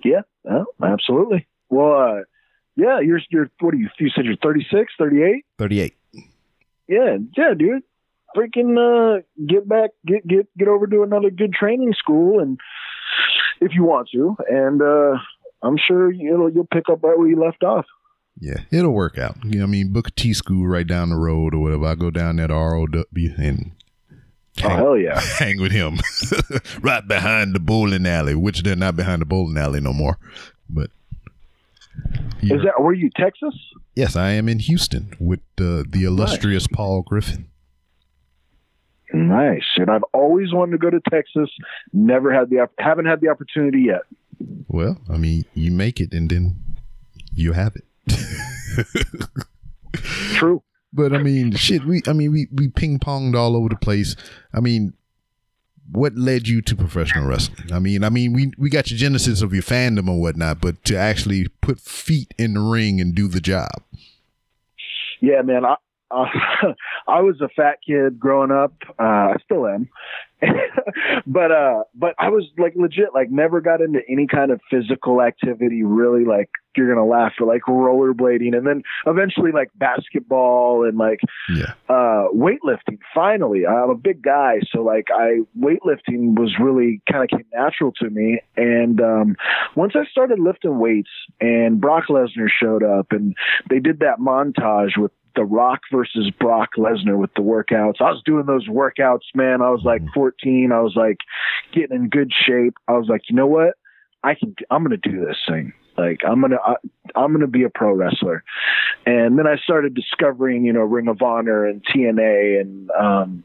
Yeah, oh, absolutely. Well, uh, yeah, you're you're what are you? You said you're 36, 38. 38. Yeah, yeah, dude. Freaking uh, get back, get get get over to another good training school, and if you want to, and uh, I'm sure you'll you'll pick up right where you left off. Yeah, it'll work out. You know, I mean, Booker T school right down the road or whatever. I go down that ROW and Oh hell yeah! hang with him right behind the bowling alley, which they're not behind the bowling alley no more. But Is that were you Texas? yes, I am in Houston with uh, the illustrious Paul Griffin. Nice, and I've always wanted to go to Texas. Never had the haven't had the opportunity yet. Well, I mean, you make it and then you have it. True. But I mean, shit. We, I mean, we we ping ponged all over the place. I mean, what led you to professional wrestling? I mean, I mean, we we got your genesis of your fandom or whatnot, but to actually put feet in the ring and do the job. Yeah, man. I uh, I was a fat kid growing up. Uh, I still am, but uh, but I was like legit, like never got into any kind of physical activity. Really, like you're gonna laugh for like rollerblading, and then eventually like basketball and like Yeah, uh, weightlifting. Finally, I'm a big guy, so like I weightlifting was really kind of came natural to me. And um, once I started lifting weights, and Brock Lesnar showed up, and they did that montage with The Rock versus Brock Lesnar with the workouts. I was doing those workouts, man. I was like 14. I was like getting in good shape. I was like, you know what? I can. I'm gonna do this thing. Like I'm gonna. I, I'm gonna be a pro wrestler. And then I started discovering, you know, Ring of Honor and TNA, and um,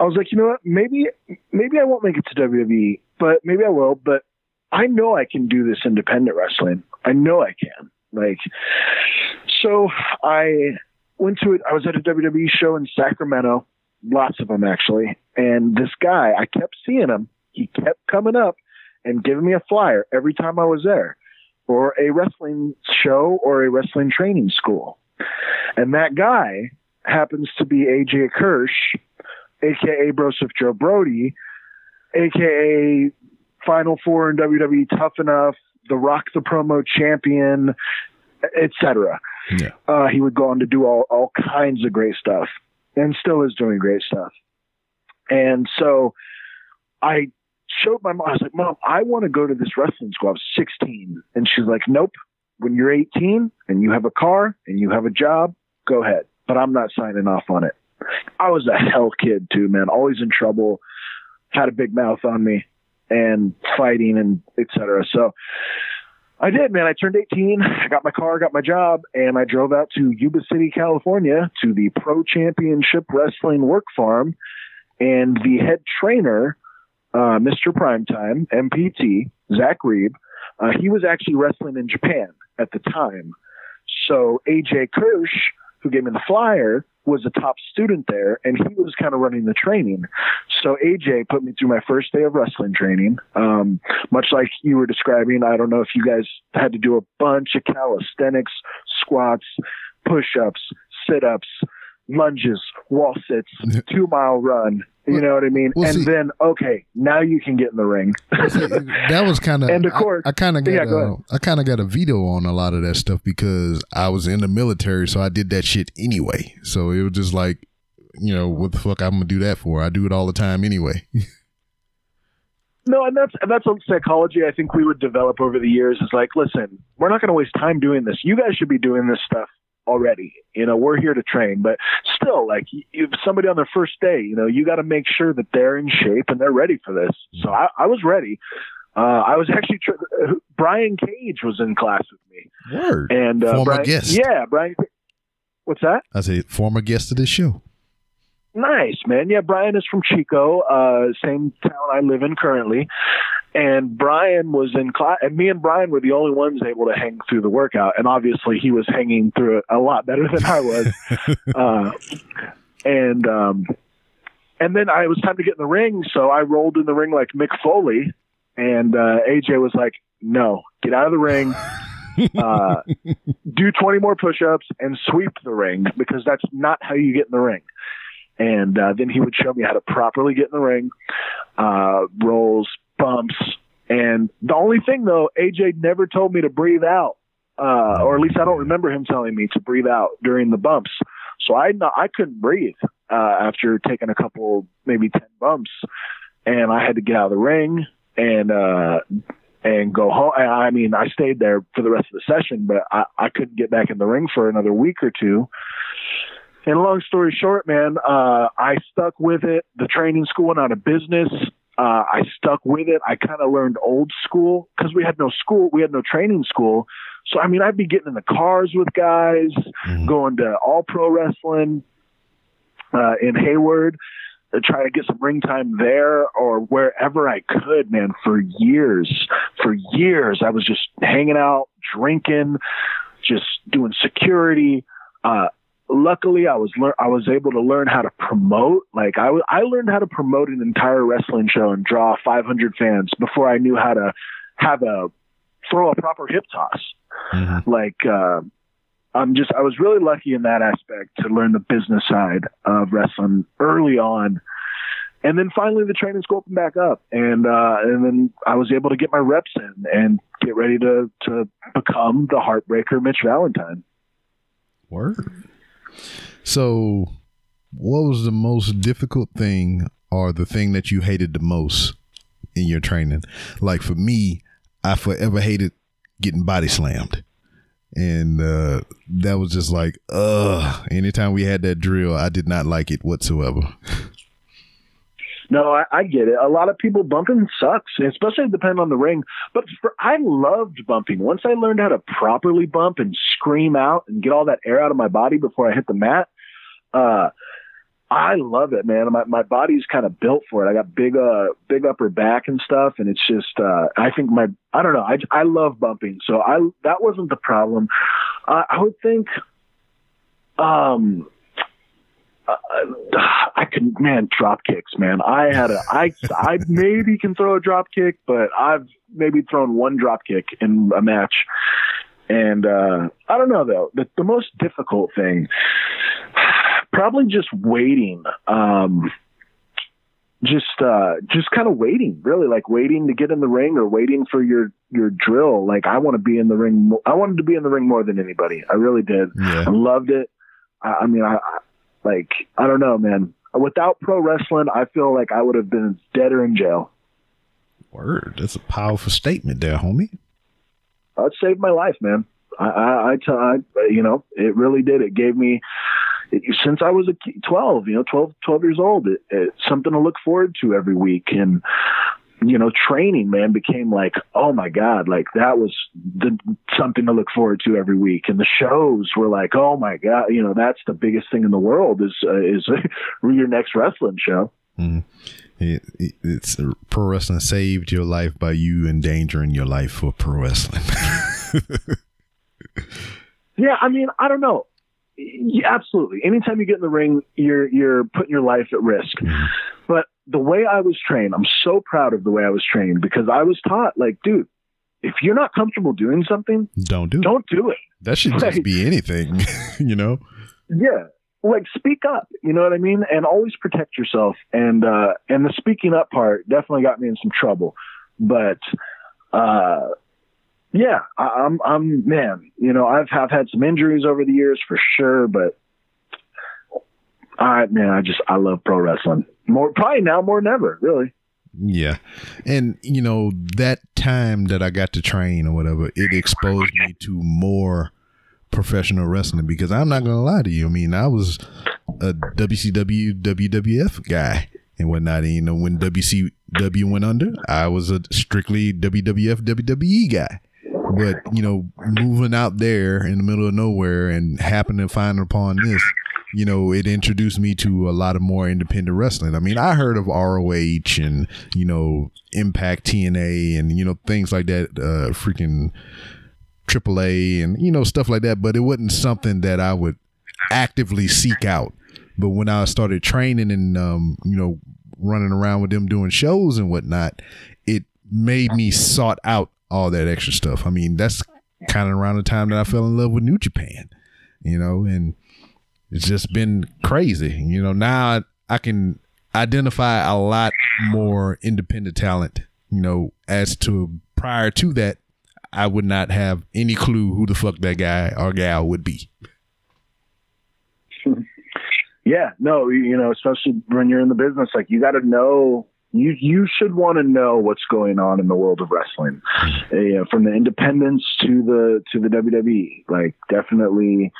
I was like, you know what? Maybe, maybe I won't make it to WWE, but maybe I will. But I know I can do this independent wrestling. I know I can. Like, so I went to it. I was at a WWE show in Sacramento, lots of them actually. And this guy, I kept seeing him. He kept coming up and giving me a flyer every time I was there or a wrestling show or a wrestling training school. And that guy happens to be AJ Kirsch, aka Broseph Joe Brody, aka Final Four in WWE Tough Enough, The Rock the Promo Champion, etc. Yeah. Uh, he would go on to do all, all kinds of great stuff and still is doing great stuff. And so I showed my mom, I was like, Mom, I want to go to this wrestling school. I was 16. And she's like, Nope. When you're 18 and you have a car and you have a job, go ahead. But I'm not signing off on it. I was a hell kid too, man. Always in trouble, had a big mouth on me and fighting and etc. So I did, man. I turned 18, I got my car, got my job, and I drove out to Yuba City, California to the Pro Championship Wrestling Work Farm. And the head trainer, uh, Mr. Primetime, MPT, Zach Reeb, uh, he was actually wrestling in Japan at the time. So AJ Kirsch, who gave me the flyer, was a top student there and he was kind of running the training. So AJ put me through my first day of wrestling training. Um, much like you were describing, I don't know if you guys had to do a bunch of calisthenics, squats, push ups, sit ups, lunges, wall sits, two mile run. You know what I mean? Well, and see- then, okay, now you can get in the ring. that was kind of And of course- I, I kind of got Yeah, go a. I kind of got a veto on a lot of that stuff because I was in the military, so I did that shit anyway. So it was just like, you know, what the fuck I'm gonna do that for? I do it all the time anyway. No, and that's and that's a psychology I think we would develop over the years. Is like, listen, we're not going to waste time doing this. You guys should be doing this stuff already. You know, we're here to train, but still, like, y- if somebody on their first day, you know, you got to make sure that they're in shape and they're ready for this. So I, I was ready. Uh, I was actually tr- Brian Cage was in class with me, Word. and uh, Former Brian, guest. yeah, Brian. What's that? I say former guest of this show. Nice, man. Yeah, Brian is from Chico, uh, same town I live in currently. And Brian was in class, and me and Brian were the only ones able to hang through the workout. And obviously, he was hanging through it a lot better than I was. uh, and um, and then I it was time to get in the ring, so I rolled in the ring like Mick Foley. And uh, AJ was like, "No, get out of the ring." uh, do 20 more push-ups and sweep the ring because that's not how you get in the ring and uh, then he would show me how to properly get in the ring, uh, rolls, bumps, and the only thing though, AJ never told me to breathe out, uh, or at least I don't remember him telling me to breathe out during the bumps. So I I couldn't breathe uh, after taking a couple, maybe ten bumps, and I had to get out of the ring and uh, and go home. I I mean, I stayed there for the rest of the session, but I, I couldn't get back in the ring for another week or two. And long story short, man, uh, I stuck with it. The training school went out of business. Uh, I stuck with it. I kind of learned old school because we had no school, we had no training school. So I mean, I'd be getting in the cars with guys, Mhm. going to all pro wrestling uh, in Hayward, uh, try to get some ring time there or wherever I could, man. For years, for years, I was just hanging out, drinking, just doing security. Uh, luckily I was lear- I was able to learn how to promote. Like I wa- I learned how to promote an entire wrestling show and draw 500 fans before I knew how to have a throw a proper hip toss. Mhm. Like uh, I'm just I was really lucky in that aspect to learn the business side of wrestling early on. And then finally the training school opened back up and uh, and then I was able to get my reps in and get ready to to become the heartbreaker Mitch Valentine. Word. So, what was the most difficult thing or the thing that you hated the most in your training? Like for me, I forever hated getting body slammed. And uh, that was just like, ugh. Anytime we had that drill, I did not like it whatsoever. No, I, I get it. A lot of people bumping sucks, especially depending on the ring. But for, I loved bumping. Once I learned how to properly bump and scream out and get all that air out of my body before I hit the mat, uh, I love it, man. My my body's kind of built for it. I got big uh big upper back and stuff, and it's just uh I think my I don't know. I I love bumping, so I that wasn't the problem. Uh, I would think, um. Uh, I can man drop kicks, man. I had a I I maybe can throw a drop kick, but I've maybe thrown one drop kick in a match. And uh I don't know though. The the most difficult thing probably just waiting. Um just uh just kind of waiting really like waiting to get in the ring or waiting for your your drill like i want to be in the ring mo- i wanted to be in the ring more than anybody i really did Yeah. i loved it i, I mean I like i don't know man. Without pro wrestling i feel like i would have been dead or in jail. Word. That's a powerful statement there, homie. it saved my life man. I i, I, t- I you know it really did. It gave me it, since i was a ki- 12 you know 12 12 years old it, it's something to look forward to every week. And you know training man became like oh my god like that was the something to look forward to every week and the shows were like oh my god you know that's the biggest thing in the world is uh, is your next wrestling show It, it, it's uh, pro wrestling saved your life by you endangering your life for pro wrestling. Yeah, I mean, I don't know. Yeah, absolutely. Anytime you get in the ring, you're you're putting your life at risk. But the way I was trained, I'm so proud of the way I was trained because I was taught, like, dude, if you're not comfortable doing something, Don't do it. don't do it. That should just be anything, you know? Yeah. Like speak up, you know what I mean? And always protect yourself. And uh and the speaking up part definitely got me in some trouble. But uh yeah, I, I'm I'm man, you know, I've have had some injuries over the years for sure, but I man, I just I love pro wrestling. More probably now more than ever, really. Yeah. And, you know, that time that I got to train or whatever, it exposed me to more professional wrestling because I'm not to lie to you. I mean, I was a WCW, WWF guy and whatnot. And, you know, when WCW went under, I was a strictly WWF, WWE guy. But, you know, moving out there in the middle of nowhere and happening to find upon this, you know, it introduced me to a lot of more independent wrestling. I mean, I heard of ROH and, you know, Impact TNA and, you know, things like that, uh, freaking AAA and, you know, stuff like that, but it wasn't something that I would actively seek out. But when I started training and, um, you know, running around with them doing shows and whatnot, it made me sought out all that extra stuff. I mean, that's kind of around the time that I fell in love with New Japan, you know, and it's just been crazy. You know, now I, can identify a lot more independent talent, you know, as to prior to that, I would not have any clue who the fuck that guy or gal would be. Yeah, no, you know, especially when you're in the business, like you got to know. You you should want to know what's going on in the world of wrestling, Uh, from the independents to the to the WWE. Like definitely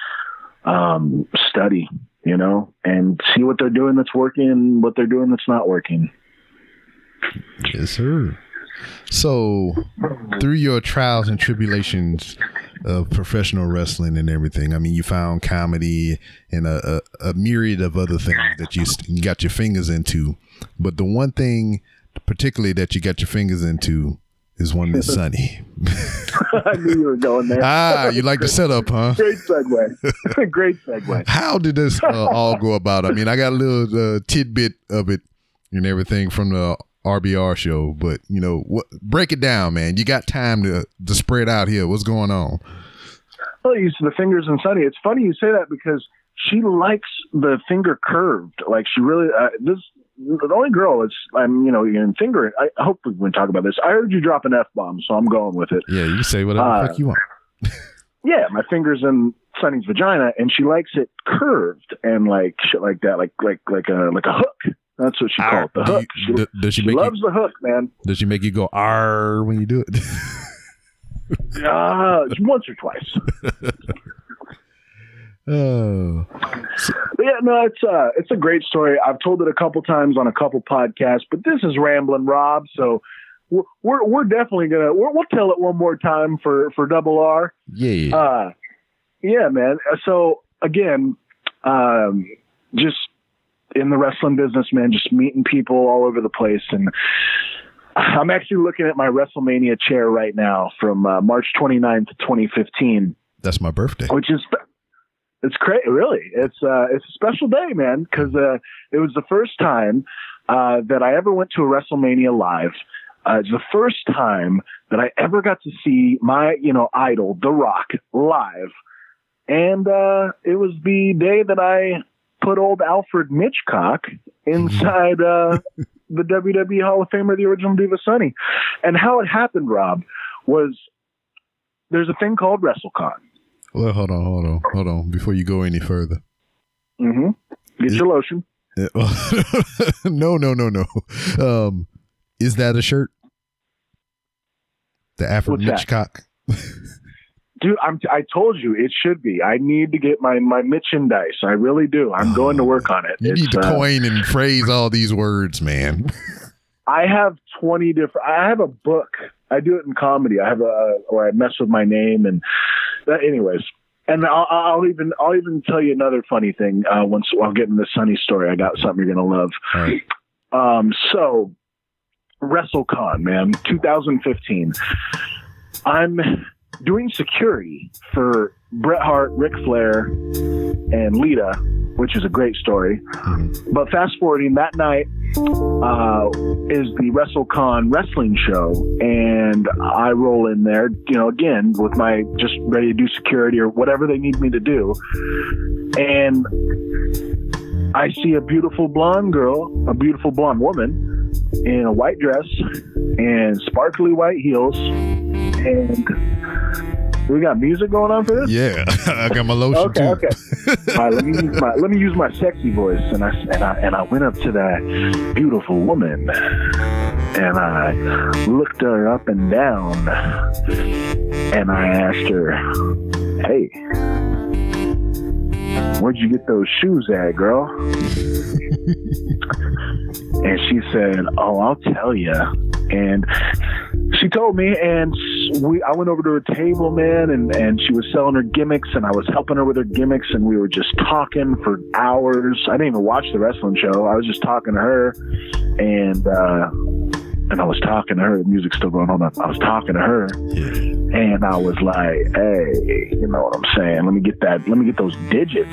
um, study, you know, and see what they're doing that's working, and what they're doing that's not working. Yes, sir. So, through your trials and tribulations of professional wrestling and everything, I mean, you found comedy and a, a, a myriad of other things that you, you got your fingers into. But the one thing, particularly, that you got your fingers into is one that's Sunny. I knew you were going there. ah, you like the setup, huh? Great segue. Great segue. How did this uh, all go about? I mean, I got a little uh, tidbit of it and everything from the RBR show, but you know, what? Break it down, man. You got time to to spread out here. What's going on? Well, you see the fingers and Sunny. It's funny you say that because she likes the finger curved. Like she really uh, this the only girl that's I'm you know in finger. I hope we can talk about this. I heard you drop an f bomb, so I'm going with it. Yeah, you say whatever the Uh, fuck you want. Yeah, my fingers in Sunny's vagina, and she likes it curved and like shit like that, like like like a like a hook. That's what she called it, the hook. you- She, does she she make loves you, the hook, man. does she make you go R when you do it? Uh, once or twice. oh, But yeah, no, it's uh, it's a great story. I've told it a couple times on a couple podcasts, but this is Ramblin' Rob, so we're we're, we're definitely gonna we're, we'll tell it one more time for for Double R. yeah. Uh, yeah, man. So again, um, just in the wrestling business, man, just meeting people all over the place, and I'm actually looking at my WrestleMania chair right now from uh, March 29th, 2015 That's my birthday. which is it's great really it's uh it's a special day man because uh it was the first time uh that i ever went to a wrestlemania live uh, it's the first time that i ever got to see my you know idol the rock live and uh it was the day that i put old alfred mitchcock inside uh the WWE Hall of Famer, the original Diva Sunny. And how it happened, Rob, was there's a thing called WrestleCon. Well, hold on, hold on, hold on. Before you go any further. Mm-hmm. Get your lotion. No, no, no, no. Um, is that a shirt? The Afro? Hitchcock. Dude, I'm, I told you it should be. I need to get my, my merchandise. I really do. I'm going to work on it. You It's, need to uh, coin and phrase all these words, man. I have 20 different, I have a book. I do it in comedy. I have a, where I mess with my name and that, anyways. And I'll, I'll even, I'll even tell you another funny thing. Uh, once I'll get in the Sunny story, I got something you're going to love. Right. Um, so WrestleCon, man, 2015. I'm doing security for Bret Hart, Ric Flair, and Lita, which is a great story. Mhm. But fast forwarding that night uh, is the WrestleCon wrestling show, and I roll in there, you know, again with my just ready to do security or whatever they need me to do, and I see a beautiful blonde girl, a beautiful blonde woman in a white dress and sparkly white heels, and we got music going on for this. Yeah, I got my lotion Okay, too. okay. Right, let me use my let me use my sexy voice, and I and I and I went up to that beautiful woman, and I looked her up and down, and I asked her, "Hey, where'd you get those shoes at, girl?" and she said, "Oh, I'll tell you." And she told me, and we I went over to her table, man, and and she was selling her gimmicks, and I was helping her with her gimmicks, and we were just talking for hours. I didn't even watch the wrestling show. I was just talking to her, and uh, and I was talking to her. The music's still going on. I was talking to her, and I was like, "Hey, you know what I'm saying? Let me get that. Let me get those digits."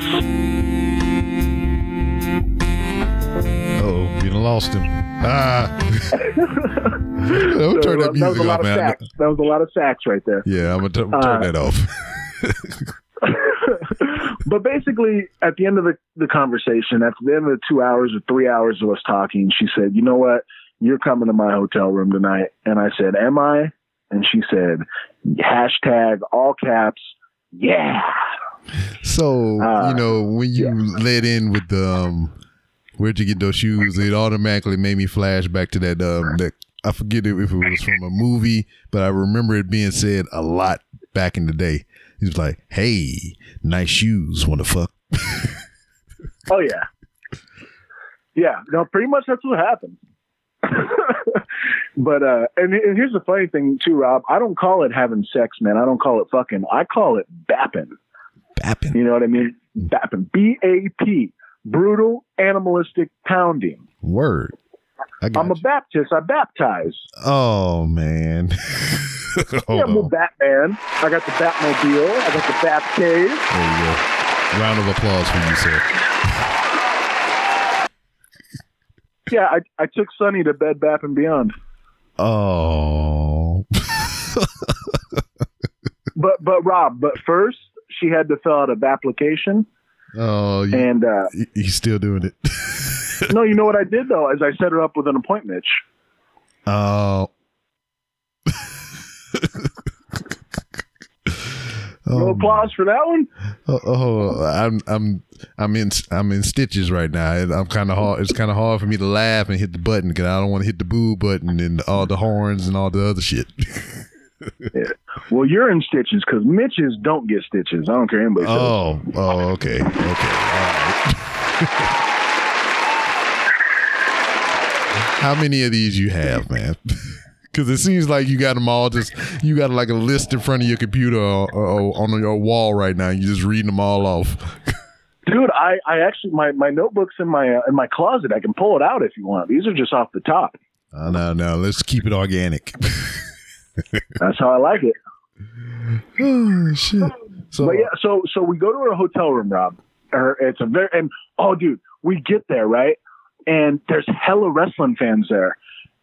Oh, you lost him. Ah. Don't So, turn uh, that that was music a lot off, of man. sax. That was a lot of sacks right there. Yeah, I'm gonna, t- I'm turn Uh, that off. but basically, at the end of the, the conversation, at the end of the two hours or three hours of us talking, she said, You know what? You're coming to my hotel room tonight. And I said, Am I? And she said, Hashtag all caps, yeah. So Uh, you know when you yeah. led in with the um, where'd you get those shoes? It automatically made me flash back to that um, that I forget if it was from a movie, but I remember it being said a lot back in the day. He was like, "Hey, nice shoes, want to fuck?" Oh, yeah. Yeah. No, pretty much that's what happened. but, uh, and, and here's the funny thing, too, Rob. I don't call it having sex, man. I don't call it fucking. I call it bapping. Bapping. You know what I mean? Bapping. B A P. Brutal, animalistic pounding. Word. I'm a. Baptist. I baptize. Oh man. Yeah, I'm a. Batman. I got the Batmobile. I got the Bat Cave. There you go. Round of applause for you, sir. Yeah, I, I took Sunny to Bed Bath and Beyond. Oh. But but Rob, but first she had to fill out a application, Oh, you, and uh, he's still doing it. no, you know what I did though is I set her up with an appointment. Oh. No Oh, applause for that one. oh, oh, I'm I'm I'm in I'm in stitches right now. I'm kind of hard. It's kind of hard for me to laugh and hit the button because I don't want to hit the boo button and all the horns and all the other shit. yeah. Well, you're in stitches because Mitches don't get stitches. I don't care anybody says. Oh, oh, okay, okay, all right. How many of these you have, man? Because it seems like you got them all just you got like a list in front of your computer or, or on your wall right now. You're just reading them all off. Dude, I, I actually my, my notebook's in my uh, in my closet. I can pull it out if you want. These are just off the top. Uh, no, no, let's keep it organic. That's how I like it. oh shit! So But yeah, so so we go to her hotel room, Rob. Or it's a very and oh, dude, we get there right, and there's hella wrestling fans there,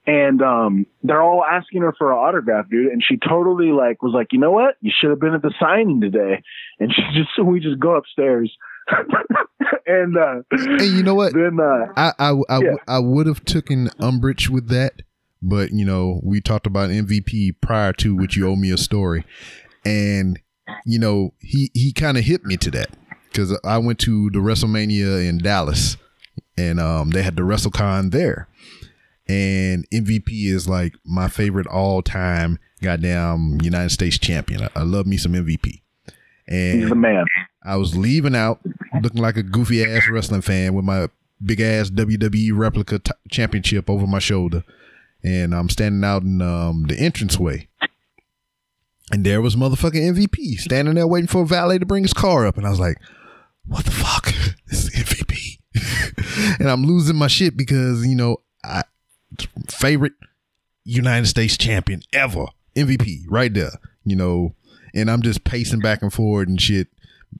and um, they're all asking her for an autograph, dude. And she totally like was like, you know what, you should have been at the signing today. And she just so we just go upstairs, and uh, And you know what? then uh, I I I, Yeah. I would have taken umbrage with that, but you know we talked about MVP prior to which you owe me a story, and you know he he kind of hit me to that because I went to the WrestleMania in Dallas, and um they had the WrestleCon there, and MVP is like my favorite all time goddamn United States champion. I, I love me some MVP, and he's the man. I was leaving out looking like a goofy ass wrestling fan with my big ass WWE replica t- championship over my shoulder. And I'm standing out in um, the entranceway. And there was motherfucking MVP standing there waiting for a valet to bring his car up. And I was like, what the fuck? This is MVP. and I'm losing my shit because, you know, I favorite United States champion ever. MVP right there. You know, and I'm just pacing back and forward and shit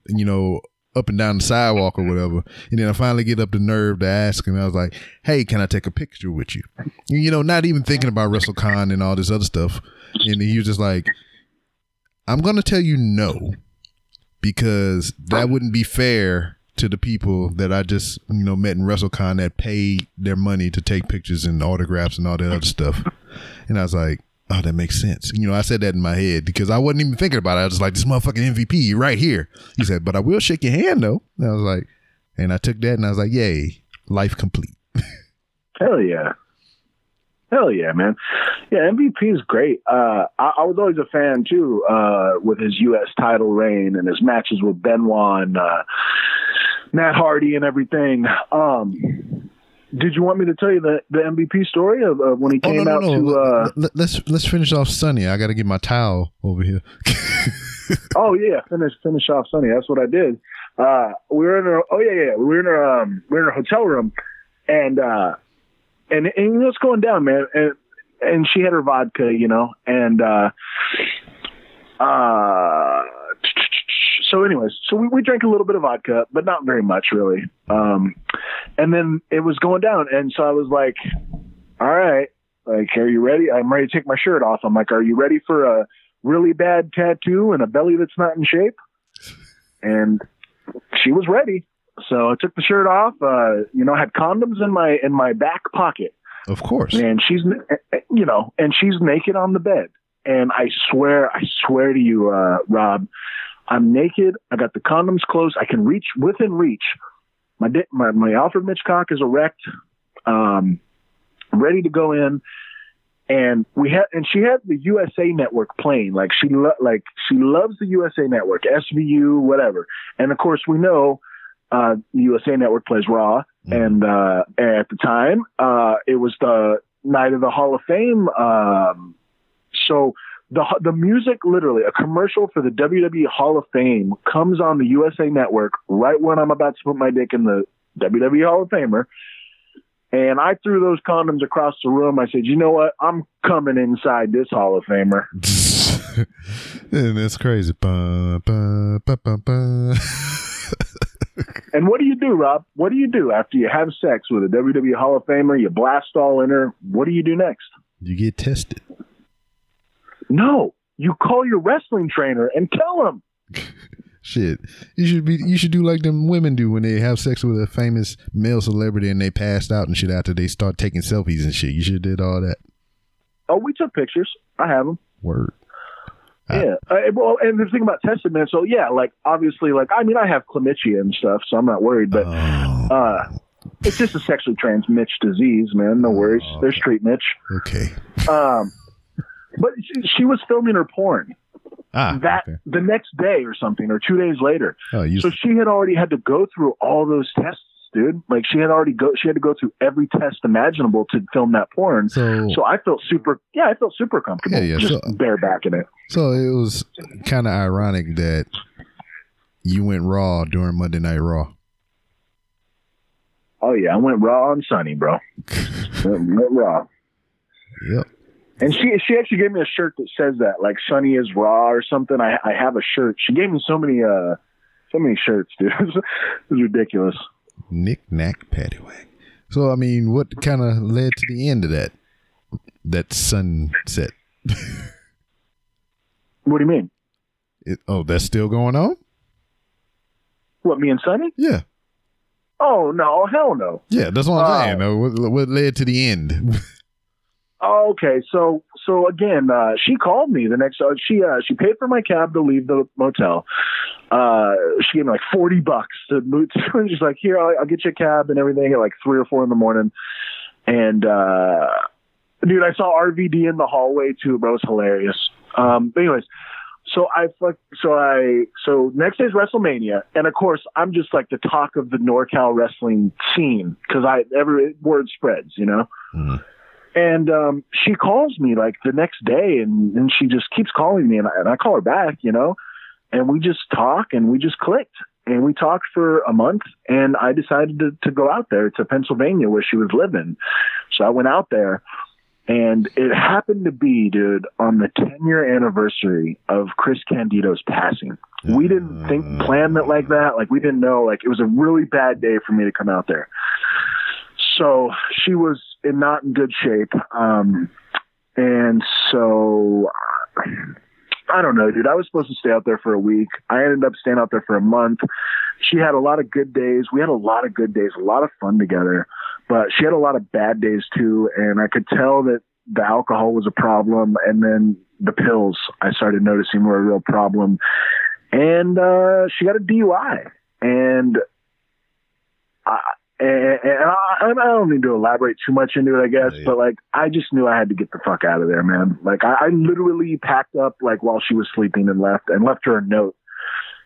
you know, up and down the sidewalk or whatever. And then I finally get up the nerve to ask him. I was like, "Hey, can I take a picture with you?" You know, not even thinking about Russell WrestleCon and all this other stuff. And he was just like, "I'm gonna tell you no, because that wouldn't be fair." To the people that I just you know met in WrestleCon that paid their money to take pictures and autographs and all that other stuff, and I was like, oh, that makes sense. You know, I said that in my head because I wasn't even thinking about it. I was just like, this motherfucking MVP right here. He said, but I will shake your hand though. And I was like, and I took that and I was like, yay, life complete. Hell yeah. Hell yeah, man. Yeah, MVP is great. Uh, I, I was always a fan too, uh, with his U.S. title reign and his matches with Benoit and uh, Matt Hardy and everything. Um, did you want me to tell you the, the MVP story of, of when he Oh, came no, out no, no. to? Uh, Let, us let's finish off Sunny. I got to get my towel over here. oh yeah, finish finish off Sunny. That's what I did. Uh, we were in a oh yeah yeah we were in a um, we were in a hotel room, and uh, and and you know what's going down, man. And and she had her vodka, you know, and uh, uh, so anyways, so we, we drank a little bit of vodka, but not very much really. Um, and then it was going down, and so I was like, all right, like, are you ready? I'm ready to take my shirt off. I'm like, are you ready for a really bad tattoo and a belly that's not in shape? And she was ready. So I took the shirt off. Uh, you know, I had condoms in my in my back pocket, of course. and she's you know, and she's naked on the bed. And I swear, I swear to you, uh, Rob, I'm naked. I got the condoms close. I can reach within reach. My my my Alfred Hitchcock is erect, um, ready to go in. And we had, and she had the USA Network playing. Like she, lo- like she loves the USA Network, SVU, whatever. And of course, we know uh, the USA Network plays Raw, and uh, at the time, uh, it was the night of the Hall of Fame. Um, so the the music, literally, a commercial for the WWE Hall of Fame comes on the USA Network right when I'm about to put my dick in the WWE Hall of Famer. And I threw those condoms across the room. I said, "You know what? I'm coming inside this Hall of Famer." and that's crazy. Ba, ba, ba, ba, ba. And what do you do, Rob? What do you do after you have sex with a WWE Hall of Famer? You blast all in her. What do you do next? you get tested. No, you call your wrestling trainer and tell him. Shit, you should be. You should do like them women do when they have sex with a famous male celebrity and they passed out and shit after they start taking selfies and shit. You should have did all that. Oh, we took pictures. I have them. Word. Ah. Yeah. Uh, well, and the thing about testing, man. So yeah, like obviously, like I mean, I have chlamydia and stuff, so I'm not worried. But Oh, uh, it's just a sexually transmitted disease, man. No worries. Oh, There's treatment. okay. Um, but she, she was filming her porn Ah, that okay. the next day or something, or two days later. Oh, you. So she had already had to go through all those tests, dude. Like she had already go, she had to go through every test imaginable to film that porn. so So I felt super, yeah, I felt super comfortable Yeah, yeah, just so- barebacking it. So it was kind of ironic that you went raw during Monday Night Raw. Oh yeah, I went raw on Sunny, bro. went, went raw. Yep. And she she actually gave me a shirt that says that, like Sunny is raw or something. I I have a shirt. She gave me so many uh so many shirts, dude. it was ridiculous. Knick knack paddywhack. So I mean, what kind of led to the end of that? That sunset. What do you mean? It, oh, that's still going on. What me and Sunny? Yeah. Oh no, hell no. Yeah, that's what I'm Uh, saying. What, what led to the end? Okay, so so again, uh, she called me the next. Uh, she uh, she paid for my cab to leave the motel. Uh, she gave me like forty bucks to move. To, she's like, "Here, I'll, I'll get you a cab and everything at like three or four in the morning." And uh, dude, I saw RVD in the hallway too, bro. It was hilarious. Um, but anyways, so I fuck, so I so next day's WrestleMania, and of course I'm just like the talk of the NorCal wrestling scene because I every word spreads, you know. Mhm. And um, she calls me like the next day, and, and she just keeps calling me, and I, and I call her back, you know, and we just talk, and we just clicked, and we talked for a month, and I decided to, to go out there to Pennsylvania where she was living, so I went out there, and it happened to be, dude, on the 10 year anniversary of Chris Candido's passing. We didn't think plan it like that, like we didn't know, like it was a really bad day for me to come out there. So she was in not in good shape. Um, and so I don't know, dude. I was supposed to stay out there for a week. I ended up staying out there for a month. She had a lot of good days. We had a lot of good days, a lot of fun together. But she had a lot of bad days too, and I could tell that the alcohol was a problem, and then the pills I started noticing were a real problem. And uh, she got a DUI, and I, and, and I, I don't need to elaborate too much into it, I guess, Yeah, yeah. but like I just knew I had to get the fuck out of there, man. Like I, I literally packed up like while she was sleeping and left, and left her a note,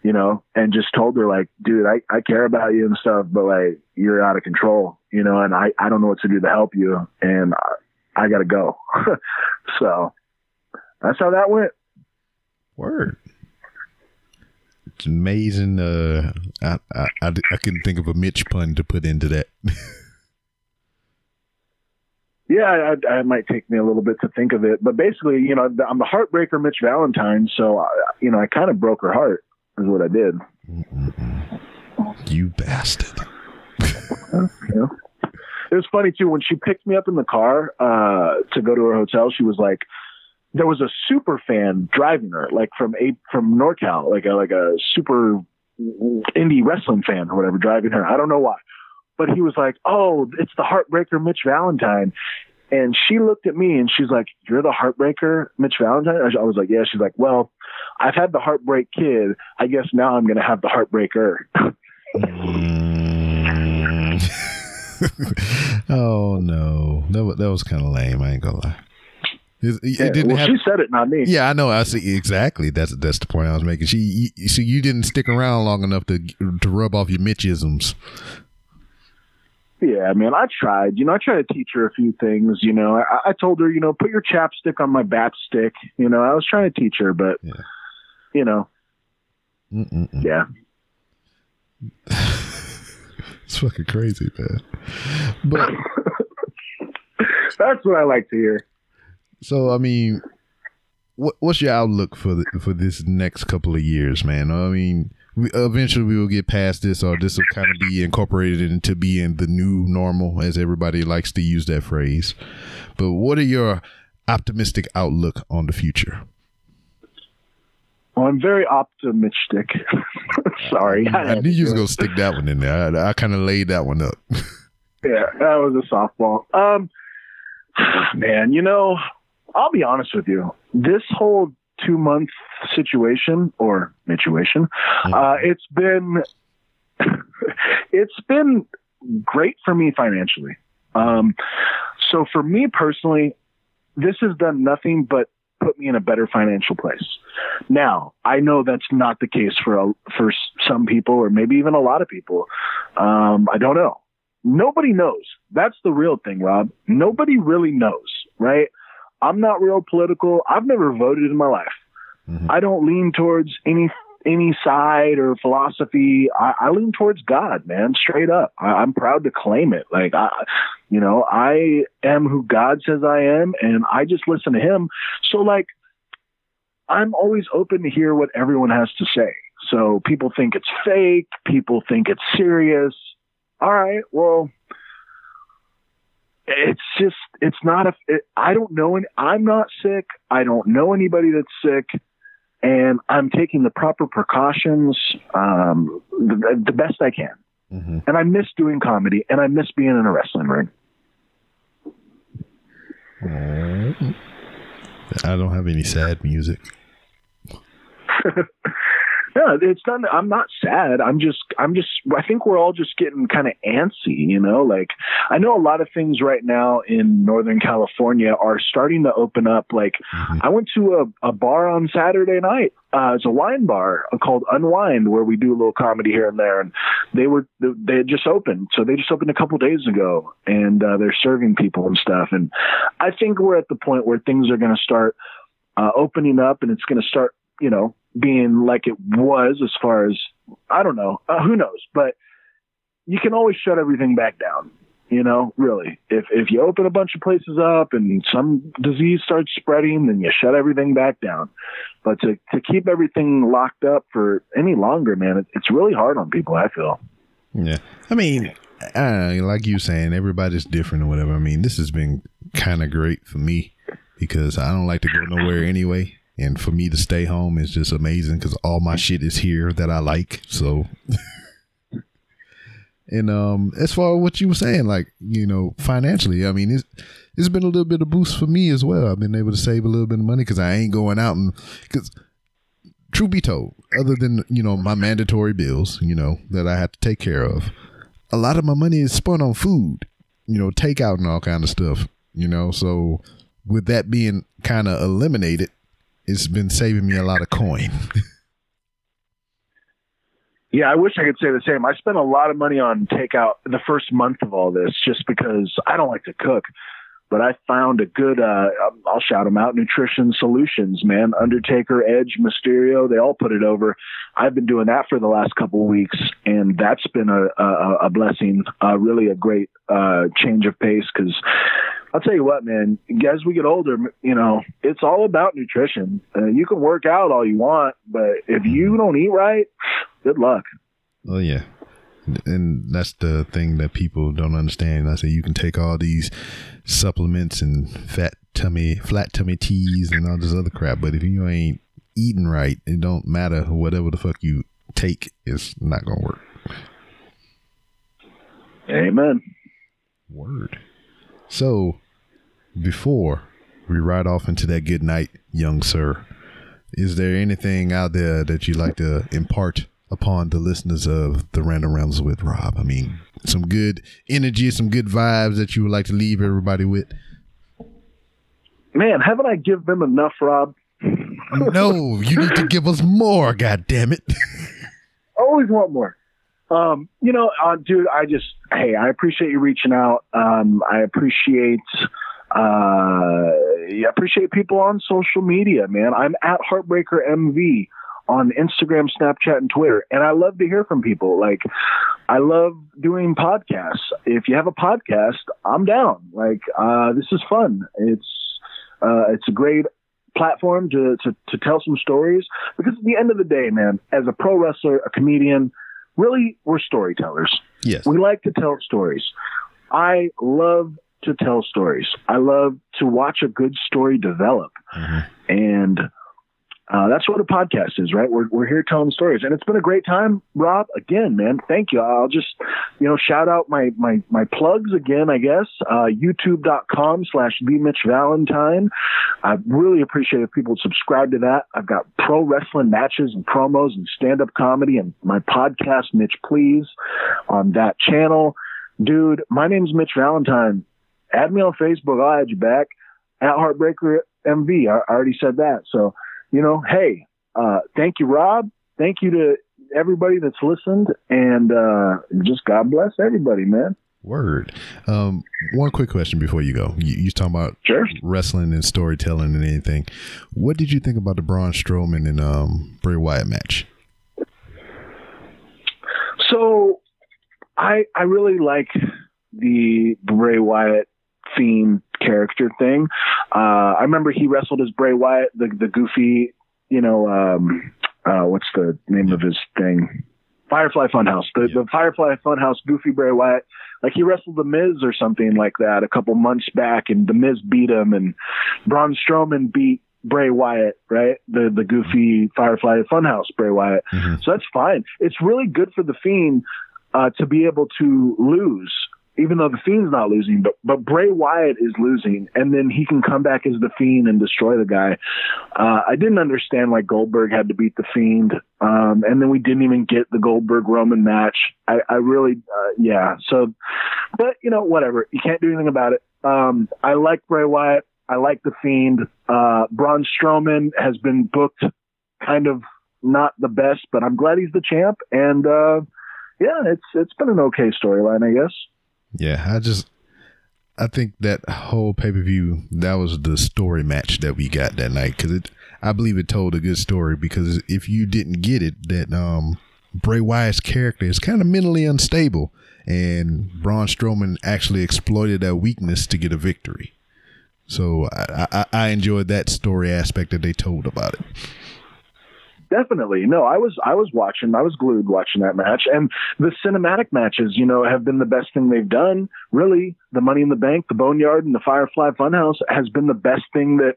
you know, and just told her like, dude, I, I care about you and stuff, but like you're out of control, you know, and I, I don't know what to do to help you, and I, I gotta go. so that's how that went. Word. It's amazing. Uh, I, I, I, I couldn't think of a Mitch pun to put into that. Yeah, I, I, it might take me a little bit to think of it, but basically, you know, I'm the heartbreaker, Mitch Valentine. So, I, you know, I kind of broke her heart, is what I did. you bastard. You know? It was funny too when she picked me up in the car uh, to go to her hotel. She was like, there was a super fan driving her, like from a from NorCal, like a like a super indie wrestling fan or whatever, driving her. I don't know why, but he was like, "Oh, it's the Heartbreaker, Mitch Valentine." And she looked at me and she's like, "You're the Heartbreaker, Mitch Valentine." I was like, "Yeah." She's like, "Well, I've had the Heartbreak Kid. I guess now I'm gonna have the Heartbreaker." Oh no, that that was kind of lame. I ain't gonna lie. It, it Yeah, didn't well, have. she said it, not me. Yeah, I know. I see exactly. That's that's the point I was making. She, you, so you didn't stick around long enough to to rub off your Mitchisms. Yeah, man, I tried. You know, I tried to teach her a few things. You know, I, I told her, you know, put your chapstick on my bat stick. You know, I was trying to teach her, but, Yeah. you know, Mm-mm-mm. yeah. It's fucking crazy, man. But That's what I like to hear. So, I mean, what what's your outlook for the, for this next couple of years, man? I mean, we, eventually we will get past this, or this will kind of be incorporated into being the new normal, as everybody likes to use that phrase. But what are your optimistic outlook on the future? Well, I'm very optimistic. Sorry. I had knew you was gonna stick that one in there. I, I kind of laid that one up. Yeah, that was a softball. Um, man, you know, I'll be honest with you. This whole two month situation or situation, uh, it's been it's been great for me financially. Um, so for me personally, this has done nothing but put me in a better financial place. Now, I know that's not the case for a, for some people or maybe even a lot of people. Um, I don't know. Nobody knows. That's the real thing, Rob. Nobody really knows, right? I'm not real political. I've never voted in my life. Mhm. I don't lean towards any any side or philosophy. I, I lean towards God, man, straight up. I, I'm proud to claim it. Like I, you know, I am who God says I am, and I just listen to Him. So, like, I'm always open to hear what everyone has to say. So people think it's fake. People think it's serious. All right, well, it's just it's not a. It, I don't know. Any, I'm not sick. I don't know anybody that's sick and I'm taking the proper precautions um, the, the best I can. and I miss doing comedy, and I miss being in a wrestling ring. I don't have any sad music. Yeah, it's not. I'm not sad. I'm just, I'm just, I think we're all just getting kind of antsy, you know? Like, I know a lot of things right now in Northern California are starting to open up. Like, I went to a, a bar on Saturday night. Uh, it's a wine bar called Unwind where we do a little comedy here and there. And they were, they had just opened. So they just opened a couple days ago and, uh, they're serving people and stuff. And I think we're at the point where things are going to start, uh, opening up and it's going to start, you know, being like it was as far as I don't know, uh, who knows, but you can always shut everything back down. You know, really, if if you open a bunch of places up and some disease starts spreading, then you shut everything back down. But to to keep everything locked up for any longer, man, it, it's really hard on people. I feel. Yeah, I mean, uh, like you saying, everybody's different or whatever. I mean, this has been kind of great for me because I don't like to go nowhere anyway. And for me to stay home is just amazing because all my shit is here that I like. So, and um, as far as what you were saying, like you know, financially, I mean, it's it's been a little bit of boost for me as well. I've been able to save a little bit of money because I ain't going out and because. Truth be told, other than you know my mandatory bills, you know that I have to take care of, a lot of my money is spent on food, you know, takeout and all kind of stuff, you know. So with that being kind of eliminated, it's been saving me a lot of coin. Yeah, I wish I could say the same. I spent a lot of money on takeout the first month of all this just because I don't like to cook. But I found a good, uh, I'll shout them out, Nutrition Solutions, man. Undertaker, Edge, Mysterio, they all put it over. I've been doing that for the last couple of weeks, and that's been a, a, a blessing, uh, really a great uh, change of pace because I'll tell you what, man, as we get older, you know, it's all about nutrition. Uh, you can work out all you want, but if you don't eat right, good luck. Oh yeah. And that's the thing that people don't understand. I say you can take all these supplements and fat tummy, flat tummy teas and all this other crap, but if you ain't eating right, it don't matter whatever the fuck you take, it's not gonna work. Amen. Word. So, before we ride off into that good night, young sir, is there anything out there that you'd like to impart upon the listeners of the Random Rounds with Rob? I mean, some good energy, some good vibes that you would like to leave everybody with? Man, haven't I give them enough, Rob? no, you need to give us more, god damn it. Always want more. Um, you know, uh, dude, I just, hey, I appreciate you reaching out. Um, I appreciate, uh, appreciate people on social media, man. I'm at Heartbreaker MV on Instagram, Snapchat, and Twitter. And I love to hear from people. Like, I love doing podcasts. If you have a podcast, I'm down. Like, uh, this is fun. It's, uh, it's a great platform to, to, to tell some stories because at the end of the day, man, as a pro wrestler, a comedian, really we're storytellers. Yes. We like to tell stories. I love to tell stories. I love to watch a good story develop. Mm-hmm. And uh, that's what a podcast is, right? We're, we're here telling stories. And it's been a great time, Rob. Again, man, thank you. I'll just, you know, shout out my, my, my plugs again, I guess. Uh, YouTube.com slash B Mitch Valentine. I really appreciate if people subscribe to that. I've got pro wrestling matches and promos and stand up comedy and my podcast, Mitch Please, on that channel. Dude, my name's Mitch Valentine. Add me on Facebook. I'll add you back at Heartbreaker MV. I, I already said that. So, you know, hey, uh, thank you, Rob. Thank you to everybody that's listened, and uh, just God bless everybody, man. Word. Um, one quick question before you go. You, you talking about Sure. wrestling and storytelling and anything. What did you think about the Braun Strowman and um, Bray Wyatt match? So, I I really like the Bray Wyatt theme character thing. Uh, I remember he wrestled as Bray Wyatt, the the goofy, you know, um, uh, what's the name of his thing? Firefly Funhouse, the, the Firefly Funhouse goofy Bray Wyatt. Like he wrestled the Miz or something like that a couple months back, and the Miz beat him, and Braun Strowman beat Bray Wyatt, right? The the goofy Firefly Funhouse Bray Wyatt. So that's fine. It's really good for the Fiend. uh, to be able to lose, even though the Fiend's not losing, but but Bray Wyatt is losing, and then he can come back as the Fiend and destroy the guy. Uh, I didn't understand why Goldberg had to beat the Fiend, um, and then we didn't even get the Goldberg Roman match. I, I really, uh, yeah. So, but you know, whatever. You can't do anything about it. Um, I like Bray Wyatt. I like the Fiend. Uh, Braun Strowman has been booked kind of not the best, but I'm glad he's the champ. And uh, yeah, it's it's been an okay storyline, I guess. Yeah, I just I think that whole pay per view that was the story match that we got that night because it I believe it told a good story because if you didn't get it that um Bray Wyatt's character is kind of mentally unstable and Braun Strowman actually exploited that weakness to get a victory. So I, I, I enjoyed that story aspect that they told about it. Definitely. No, I was I was watching. I was glued watching that match. And the cinematic matches, you know, have been the best thing they've done. Really, the Money in the Bank, the Boneyard, and the Firefly Funhouse has been the best thing that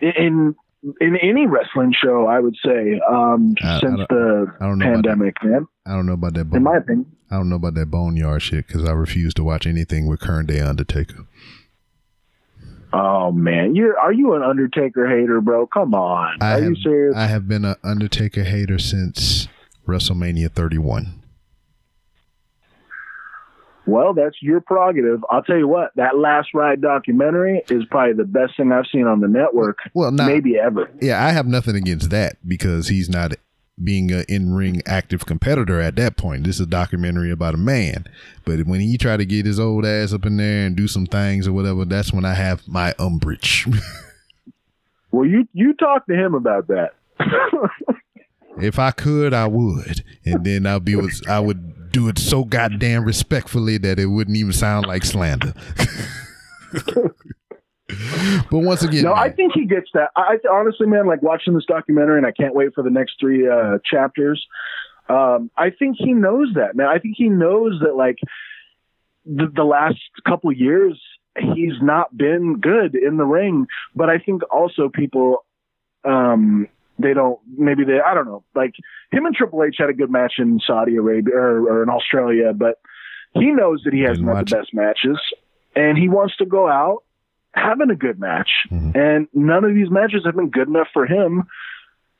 in in any wrestling show, I would say, um, I- since the I about pandemic, man. I don't know about that. In my opinion. I don't know about that boneyard shit because I refuse to watch anything with current day Undertaker. Oh man, you are you an Undertaker hater, bro? Come on, I are have, you serious? I have been an Undertaker hater since WrestleMania 31. well, that's your prerogative. I'll tell you what, that Last Ride documentary is probably the best thing I've seen on the network, Well, not maybe ever. yeah, I have nothing against that because he's not being an in-ring active competitor at that point. This is a documentary about a man. But when he tried to get his old ass up in there and do some things or whatever, that's when I have my umbrage. Well, you you talk to him about that. if I could, I would, and then I'll be with, I would do it so goddamn respectfully that it wouldn't even sound like slander. but once again, no, I think he gets that. I honestly, man, like watching this documentary, and I can't wait for the next three uh, chapters. Um, I think he knows that, man. I think he knows that, like the, the last couple years, he's not been good in the ring. But I think also people, um, they don't maybe they I don't know. Like him and Triple H had a good match in Saudi Arabia or, or in Australia, but he knows that he hasn't had the best matches, and he wants to go out having a good match. Mhm. And none of these matches have been good enough for him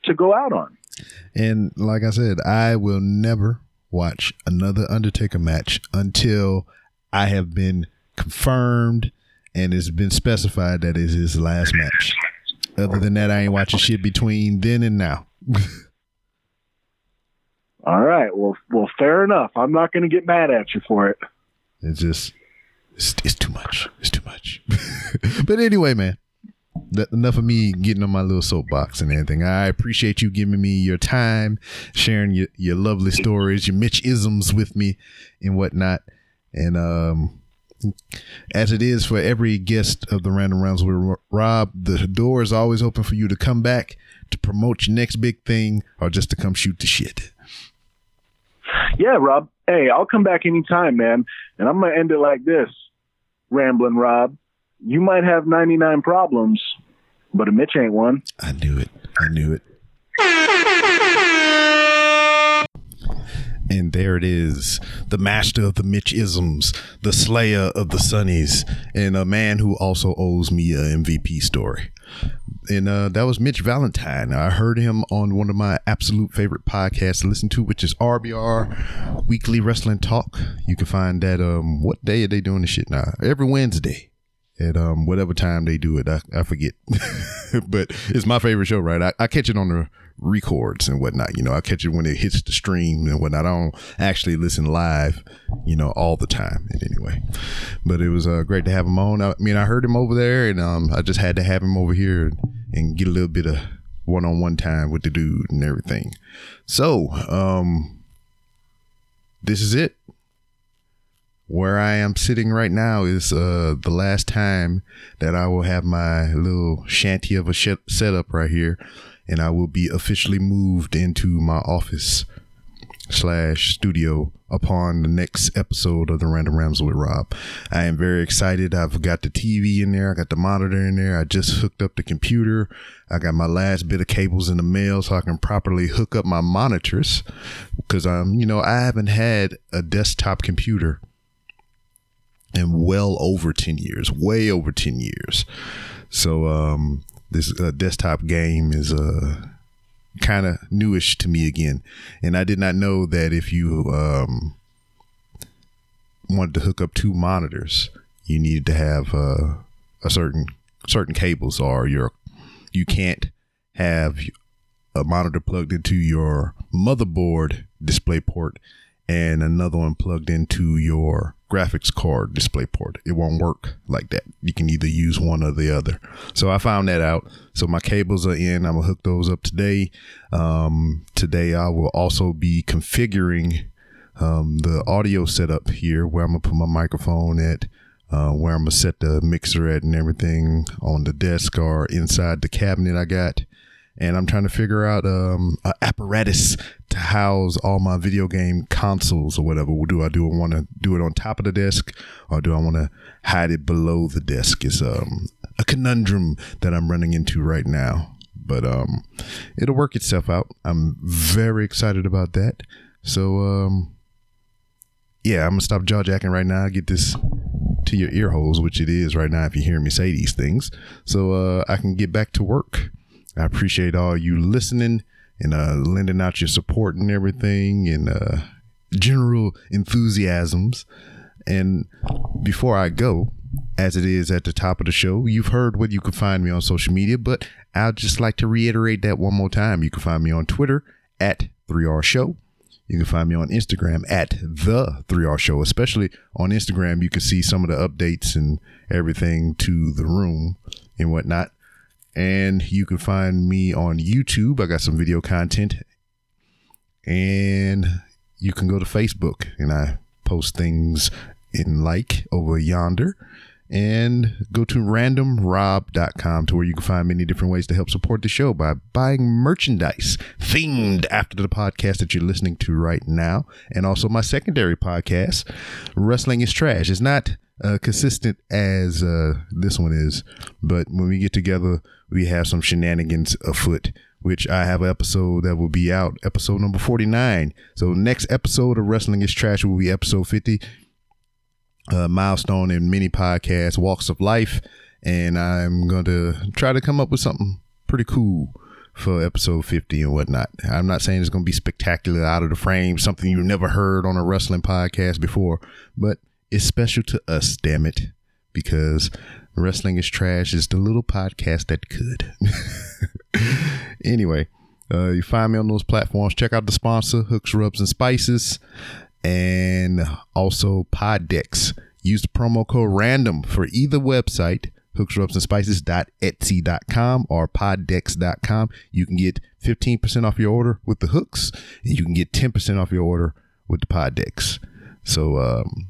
to go out on. and like I said, I will never watch another Undertaker match until I have been confirmed and it's been specified that is his last match. Other than that, I ain't watching shit between then and now. All right. Well, well, fair enough. I'm not going to get mad at you for it. It's just it's, it's too much. It's too much. but anyway, man. That, enough of me getting on my little soapbox and everything. I appreciate you giving me your time, sharing your, your lovely stories, your Mitch isms with me and whatnot. And um as it is for every guest of the Random Rounds with Rob, the door is always open for you to come back to promote your next big thing or just to come shoot the shit. Yeah, Rob. Hey, I'll come back anytime, man. And I'm going to end it like this Rambling Rob. You might have 99 problems, but a Mitch ain't one. I knew it. I knew it. And there it is, the master of the Mitchisms, the slayer of the Sunnies, and a man who also owes me a MVP story. And uh, that was Mitch Valentine. I heard him on one of my absolute favorite podcasts to listen to, which is RBR Weekly Wrestling Talk. You can find that. Um, what day are they doing the shit now? Every Wednesday at um whatever time they do it. I, I forget, but it's my favorite show. Right? I, I catch it on the records and whatnot. You know, I catch it when it hits the stream and whatnot. I don't actually listen live, you know, all the time. And anyway, but it was uh, great to have him on. I mean, I heard him over there, and um, I just had to have him over here and get a little bit of one-on-one time with the dude and everything. So, um, this is it where I am sitting right now is uh, the last time that I will have my little shanty of a sh- setup right here, and I will be officially moved into my office. slash studio upon the next episode of the Random Rambles with Rob. I am very excited. I've got the TV in there. I got the monitor in there. I just hooked up the computer. I got my last bit of cables in the mail so I can properly hook up my monitors because I'm, you know, I haven't had a desktop computer in well over 10 years, way over 10 years. So, um, this uh, desktop game is, uh, kind of newish to me again. And I did not know that if you um, wanted to hook up two monitors, you needed to have uh, a certain certain cables, or your you can't have a monitor plugged into your motherboard display port and another one plugged into your graphics card display port. It won't work like that. You can either use one or the other. So I found that out. So my cables are in. I'm gonna hook those up today. Um, today I will also be configuring um, the audio setup here, where I'm gonna put my microphone at. Uh, where I'm gonna set the mixer at and everything on the desk or inside the cabinet I got and I'm trying to figure out um, an apparatus to house all my video game consoles or whatever. Do I do I want to do it on top of the desk or do I want to hide it below the desk? It's um, a conundrum that I'm running into right now, but um, it'll work itself out. I'm very excited about that. So um, yeah, I'm gonna stop jaw jacking right now. Get this to your ear holes, which it is right now if you hear me say these things, so uh, I can get back to work. I appreciate all you listening and uh, lending out your support and everything and uh, general enthusiasms. And before I go, as it is at the top of the show, you've heard where you can find me on social media, but I'd just like to reiterate that one more time. You can find me on Twitter at 3R Show. You can find me on Instagram at the 3R Show. Especially on Instagram, you can see some of the updates and everything to the room and whatnot. And you can find me on YouTube. I got some video content. And you can go to Facebook and I post things in like over yonder. And go to randomrob.com to where you can find many different ways to help support the show by buying merchandise themed after the podcast that you're listening to right now. And also my secondary podcast, Wrestling is Trash. It's not uh, consistent as uh, this one is, but when we get together, we have some shenanigans afoot, which I have an episode that will be out, episode number 49. So next episode of Wrestling is Trash will be episode 50, uh, milestone in many podcasts, Walks of Life. And I'm going to try to come up with something pretty cool for episode 50 and whatnot. I'm not saying it's going to be spectacular out of the frame, something you've never heard on a wrestling podcast before, but it's special to us, damn it, because Wrestling is Trash is the little podcast that could. anyway, uh, you find me on those platforms. Check out the sponsor, Hooks, Rubs, and Spices, and also Poddex. Use the promo code RANDOM for either website, Hooks, Rubs, and hooksrubsandspices.etsy.com or poddex.com. You can get 15% off your order with the hooks, and you can get 10% off your order with the Poddex. So, um,